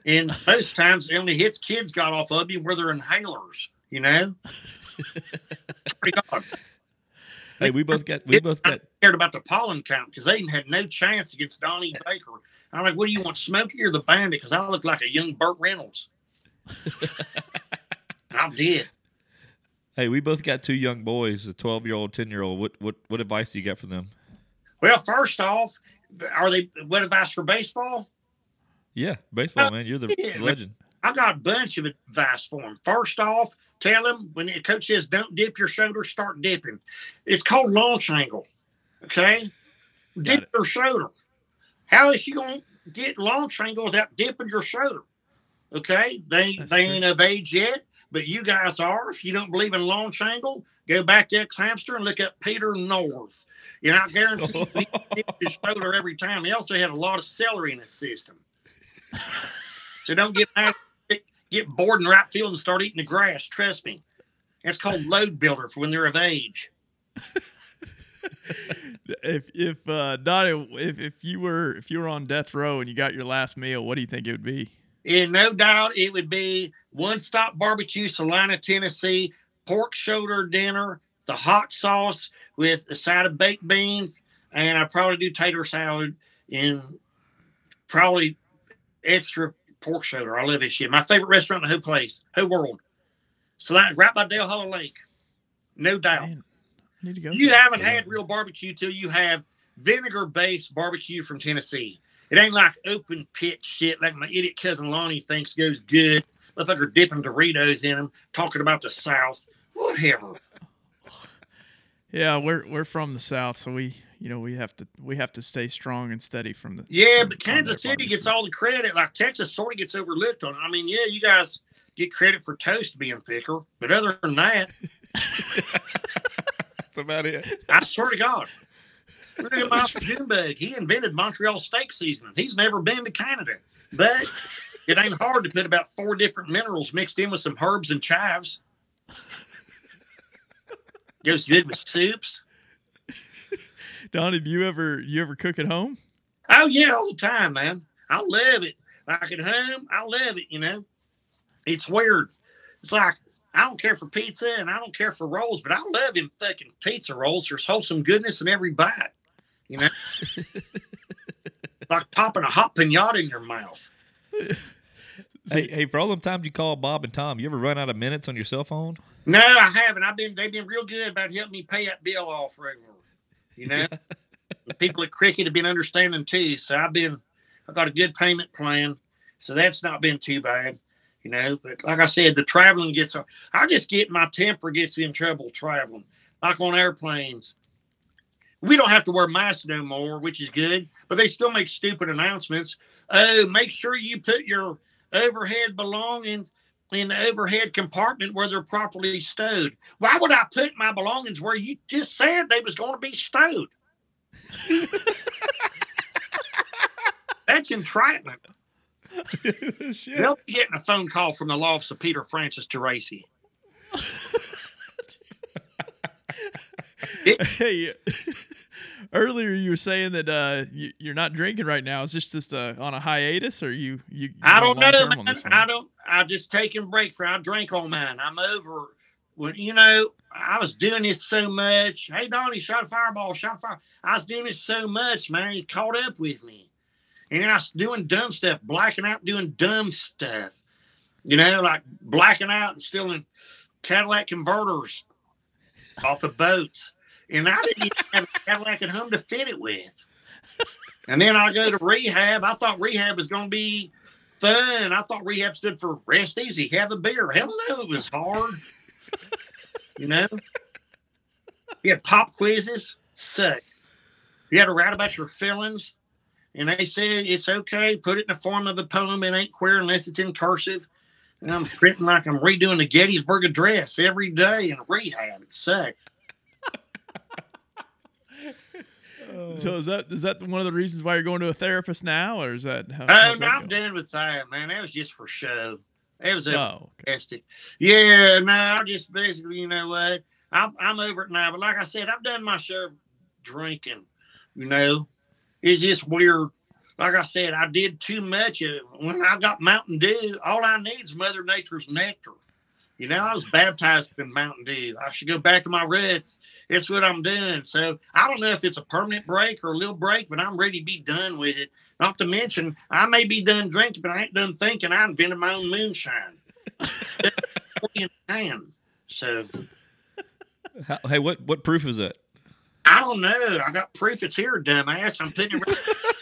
And most times the only hits kids got off of you were their inhalers, you know? Pretty God. Hey, we both got we both got cared about the pollen count because they had no chance against Donnie Baker. I'm like, what do you want, Smokey or the Bandit? Because I look like a young Burt Reynolds. I did. hey, we both got two young boys, a twelve year old, ten year old. What what what advice do you got for them? Well, first off, are they what advice for baseball? Yeah, baseball, man. You're the Yeah, legend. I got a bunch of advice for them. First off, tell them when the coach says don't dip your shoulder, start dipping. It's called launch angle. Okay? Dip it. your shoulder. How is she going to get launch angle without dipping your shoulder? Okay? They, That's they true. ain't of age yet, but you guys are. If you don't believe in launch angle, go back to xHamster and look up Peter North. You know, I guarantee he dipped his shoulder every time. He also had a lot of celery in his system. So don't get mad get- get bored in right field and start eating the grass. Trust me. That's called load builder for when they're of age. if if uh, Donnie, if if you were if you were on death row and you got your last meal, what do you think it would be? And no doubt it would be one stop barbecue, Celina, Tennessee, pork shoulder dinner, the hot sauce with a side of baked beans, and I probably do tater salad and probably extra pork shoulder. I love this shit. My favorite restaurant in the whole place, whole world. Celina, right by Dale Hollow Lake. No doubt. Man, I need to go. You there. haven't had real barbecue till you have vinegar based barbecue from Tennessee. It ain't like open pit shit like my idiot cousin Lonnie thinks goes good. Motherfucker dipping Doritos in them, talking about the South. Whatever. Yeah, we're we're from the south, so we you know we have to we have to stay strong and steady from the. Yeah, from- but Kansas City gets all the credit. Like Texas sort of gets overlooked on. I mean, yeah, you guys get credit for toast being thicker, but other than that, That's about it. I swear to God. Look at Michael Junebug. He invented Montreal steak seasoning. He's never been to Canada. But it ain't hard to put about four different minerals mixed in with some herbs and chives. Goes good with soups. Donnie, do you ever you ever cook at home? Oh yeah, all the time, man. I love it. Like at home, I love it, you know. It's weird. It's like I don't care for pizza and I don't care for rolls, but I love them fucking pizza rolls. There's wholesome goodness in every bite. You know, like popping a hot pinata in your mouth. Hey, hey, for all them times you call Bob and Tom, you ever run out of minutes on your cell phone? No, I haven't. I've been they've been real good about helping me pay that bill off regularly. You know, the people at Cricket have been understanding too. So I've been I got a good payment plan, so that's not been too bad. You know, but like I said, the traveling gets I just get my temper gets me in trouble traveling, like on airplanes. We don't have to wear masks no more, which is good, but they still make stupid announcements. Oh, make sure you put your overhead belongings in the overhead compartment where they're properly stowed. Why would I put my belongings where you just said they was going to be stowed? That's entrapment. They'll be getting a phone call from the law office of Peter Francis Geraci. hey, earlier you were saying that uh, you, are not drinking right now. Is this just uh, on a hiatus, or you you? I don't know, man. I don't. I just taking a break for. I drank all mine. I'm over. When you know, I was doing this so much. Hey, Donnie, shot a fireball, shot a fire. I was doing it so much, man. He caught up with me, and I was doing dumb stuff, blacking out, doing dumb stuff. You know, like blacking out and stealing Cadillac converters off of boats and I didn't even have a Cadillac at home to fit it with. And then I go to rehab. I thought rehab was going to be fun. I thought rehab stood for rest easy, have a beer. Hell no, it was hard. you know, you had pop quizzes, suck. You had to write about your feelings, and they said it's okay. Put it in the form of a poem. It ain't queer unless it's in cursive. And I'm printing like I'm redoing the Gettysburg Address every day in rehab. It sucked. So is that is that one of the reasons why you're going to a therapist now, or is that? How, um, oh no, I'm done with that, man. That was just for show. It was a oh, okay. Yeah, no, I just basically, you know what? I'm I'm over it now. But like I said, I've done my share of drinking. You know, it's just weird. Like I said, I did too much. Of, when I got Mountain Dew, all I need is Mother Nature's nectar. You know, I was baptized in Mountain Dew. I should go back to my roots. It's what I'm doing. So I don't know if it's a permanent break or a little break, but I'm ready to be done with it. Not to mention, I may be done drinking, but I ain't done thinking. I invented my own moonshine. so, hey, what what proof is that? I don't know. I got proof it's here, dumbass. I'm putting it. Right.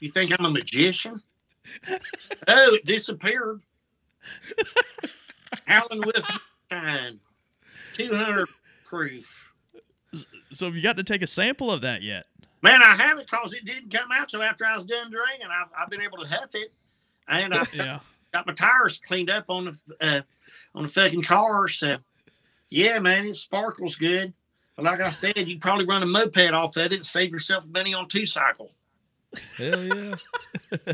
you think I'm a magician? Oh, it disappeared. Howling with shine. 200 proof. So have you got to take a sample of that yet? Man, I haven't because it didn't come out till after I was done drinking. I've, I've been able to huff it, and I yeah. got my tires cleaned up on the uh, on the fucking car. So, yeah, man, it sparkles good. But like I said, you probably run a moped off of it and save yourself money on two cycle. Hell yeah!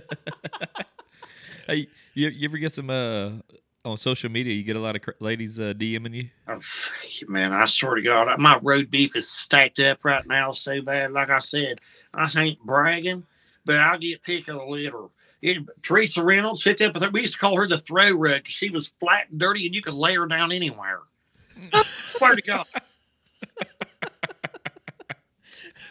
hey, you, you ever get some uh on social media, you get a lot of ladies uh, DMing you. Oh, man, I swear to God, my road beef is stacked up right now so bad. Like I said, I ain't bragging, but I get pick of the litter. It, Teresa Reynolds hooked up with her. We used to call her the throw rug she was flat and dirty, and you could lay her down anywhere. swear to God.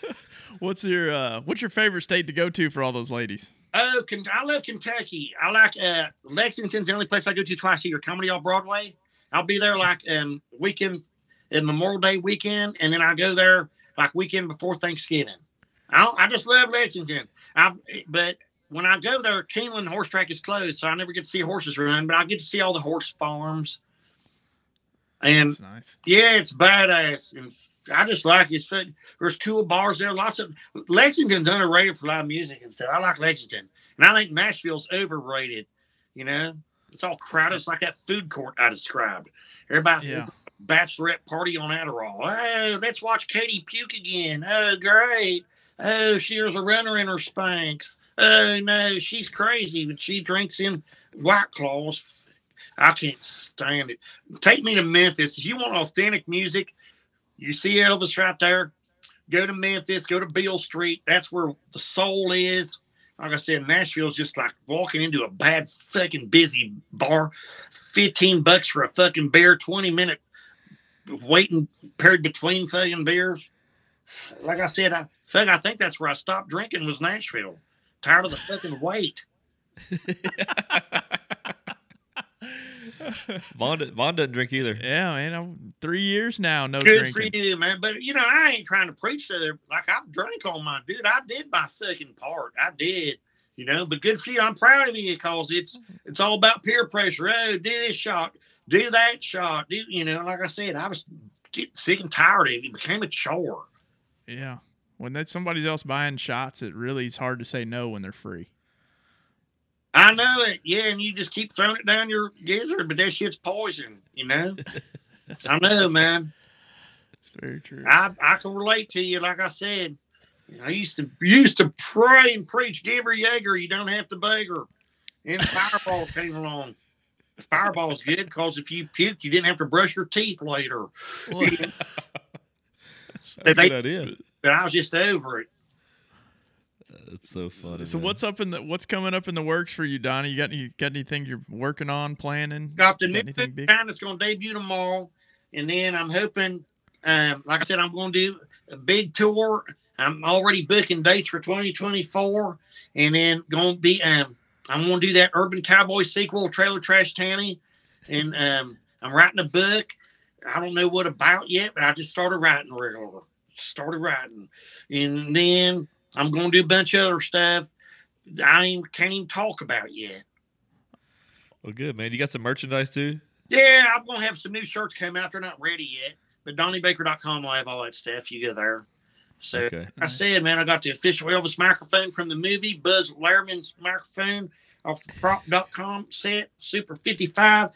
what's your uh, What's your favorite state to go to for all those ladies? Oh, I love Kentucky. I like uh, Lexington's the only place I go to twice a year. Comedy off Broadway. I'll be there like um weekend, in Memorial Day weekend, and then I go there like weekend before Thanksgiving. I I just love Lexington. I but when I go there, Keeneland horse track is closed, so I never get to see horses run. But I get to see all the horse farms. And nice. yeah, it's badass. And I just like it. There's cool bars there. Lots of Lexington's underrated for live music and stuff. I like Lexington, and I think Nashville's overrated. You know, it's all crowded. It's like that food court I described. Everybody, yeah. bachelorette party on Adderall. Oh, let's watch Katie puke again. Oh, great. Oh, she was a runner in her Spanx. Oh no, she's crazy, but she drinks in White Claws. I can't stand it. Take me to Memphis. If you want authentic music, you see Elvis right there. Go to Memphis, go to Beale Street. That's where the soul is. like I said, Nashville's just like walking into a bad fucking busy bar. Fifteen bucks for a fucking beer, twenty minute waiting period between fucking beers. Like I said, I fuck, I think that's where I stopped drinking was Nashville. Tired of the fucking wait. Vaughn, Vaughn doesn't drink either. Yeah, man. I'm three years now. No Good drinking. for you, man. But you know, I ain't trying to preach to them. Like I've drank on my dude. I did my fucking part. I did. You know, but good for you. I'm proud of you because it's it's all about peer pressure. Oh, do this shot, do that shot. Do you know? Like I said, I was getting sick and tired of it. It became a chore. Yeah. When that's somebody else buying shots, it really is hard to say no when they're free. I know it. Yeah, and you just keep throwing it down your gizzard, but that shit's poison. You know. I know, man. It's very true. I I can relate to you. Like I said, I used to used to pray and preach, give her Jaeger, you don't have to beg her. And Fireball came along. Fireball's good because if you puked, you didn't have to brush your teeth later. That's a They- good idea. But I was just over it. That's so funny. So man. what's up in the what's coming up in the works for you, Donnie? You got any got anything you're working on, planning? Got the new anything big? that's going to debut tomorrow, and then I'm hoping, um, like I said, I'm going to do a big tour. I'm already booking dates for 2024, and then going to be, um, I'm going to do that Urban Cowboy sequel, Trailer Trash Tammy, and um, I'm writing a book. I don't know what about yet, but I just started writing regular. Started writing, and then I'm going to do a bunch of other stuff. I ain't, can't even talk about yet. Well, good man. You got some merchandise too. Yeah, I'm gonna have some new shirts come out. They're not ready yet, but DonnieBaker.com will have all that stuff. You go there. So Okay. I said, man, I got the official Elvis microphone from the movie, Baz Luhrmann's microphone off the prop.com set, Super 55,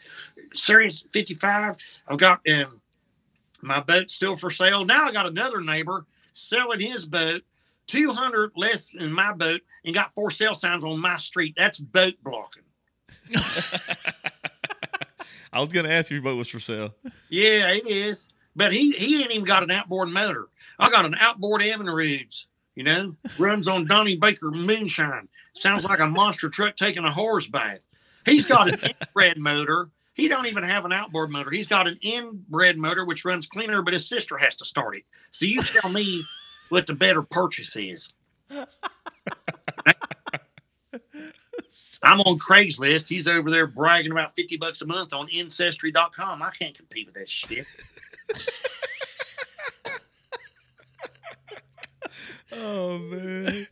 Series 55. I've got um, my boat still for sale. Now I got another neighbor selling his boat, 200 less in my boat, and got four sale signs on my street. That's boat blocking. I was gonna ask if your boat was for sale. Yeah, it is. But he he ain't even got an outboard motor. I got an outboard Evinrude's, you know, runs on Donnie Baker moonshine. Sounds like a monster truck taking a horse bath. He's got an inbred motor. He don't even have an outboard motor. He's got an inbred motor which runs cleaner, but his sister has to start it. So you tell me what the better purchase is. I'm on Craigslist. He's over there bragging about 50 bucks a month on ancestry.com. I can't compete with that shit. Oh man.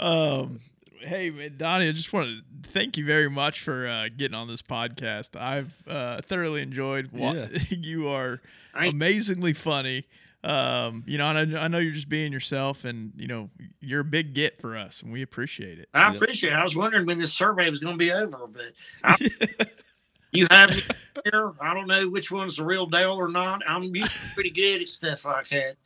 Um, hey, man, Donnie, I just want to thank you very much for uh, getting on this podcast. I've uh, thoroughly enjoyed. Wa- Yeah. you are amazingly funny. Um, you know, and I, I know you're just being yourself, and you know, you're a big get for us, and we appreciate it. I appreciate it. I was wondering when this survey was going to be over, but I, you have me here. I don't know which one's the real deal or not. I'm pretty good at stuff like that.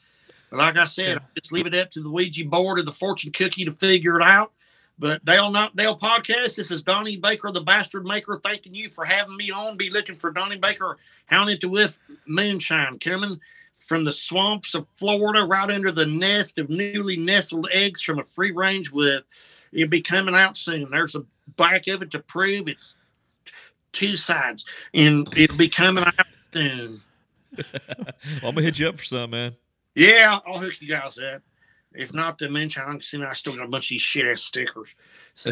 But like I said, Yeah. I just leave it up to the Ouija board or the fortune cookie to figure it out. But Dale Not Dale podcast. This is Donnie Baker, the bastard maker, thanking you for having me on. Be looking for Donnie Baker, Hounded to Whiff Moonshine coming from the swamps of Florida, right under the nest of newly nestled eggs from a free range whip. It'll be coming out soon. There's a back of it to prove it's two sides, and it'll be coming out soon. Well, I'm gonna hit you up for some, man. Yeah, I'll hook you guys up. If not to mention, I can see I still got a bunch of these shit ass stickers. So,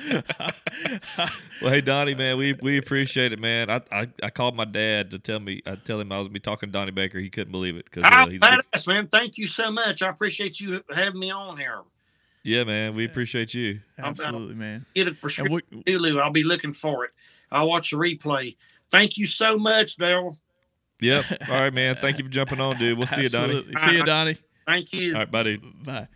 Well, hey Donnie, man, we we appreciate it, man. I I, I called my dad to tell me I tell him I was be talking to Donnie Baker. He couldn't believe it because ah, uh, he's badass, man. Thank you so much. I appreciate you having me on here. yeah, man. We appreciate you. Absolutely, man. Get a And prescription we, Hulu. I'll be looking for it. I'll watch the replay. Thank you so much, Daryl. Yep. All right, man. Thank you for jumping on, dude. We'll see you, Donnie. See you, Donnie. Thank you. All right, buddy. Bye.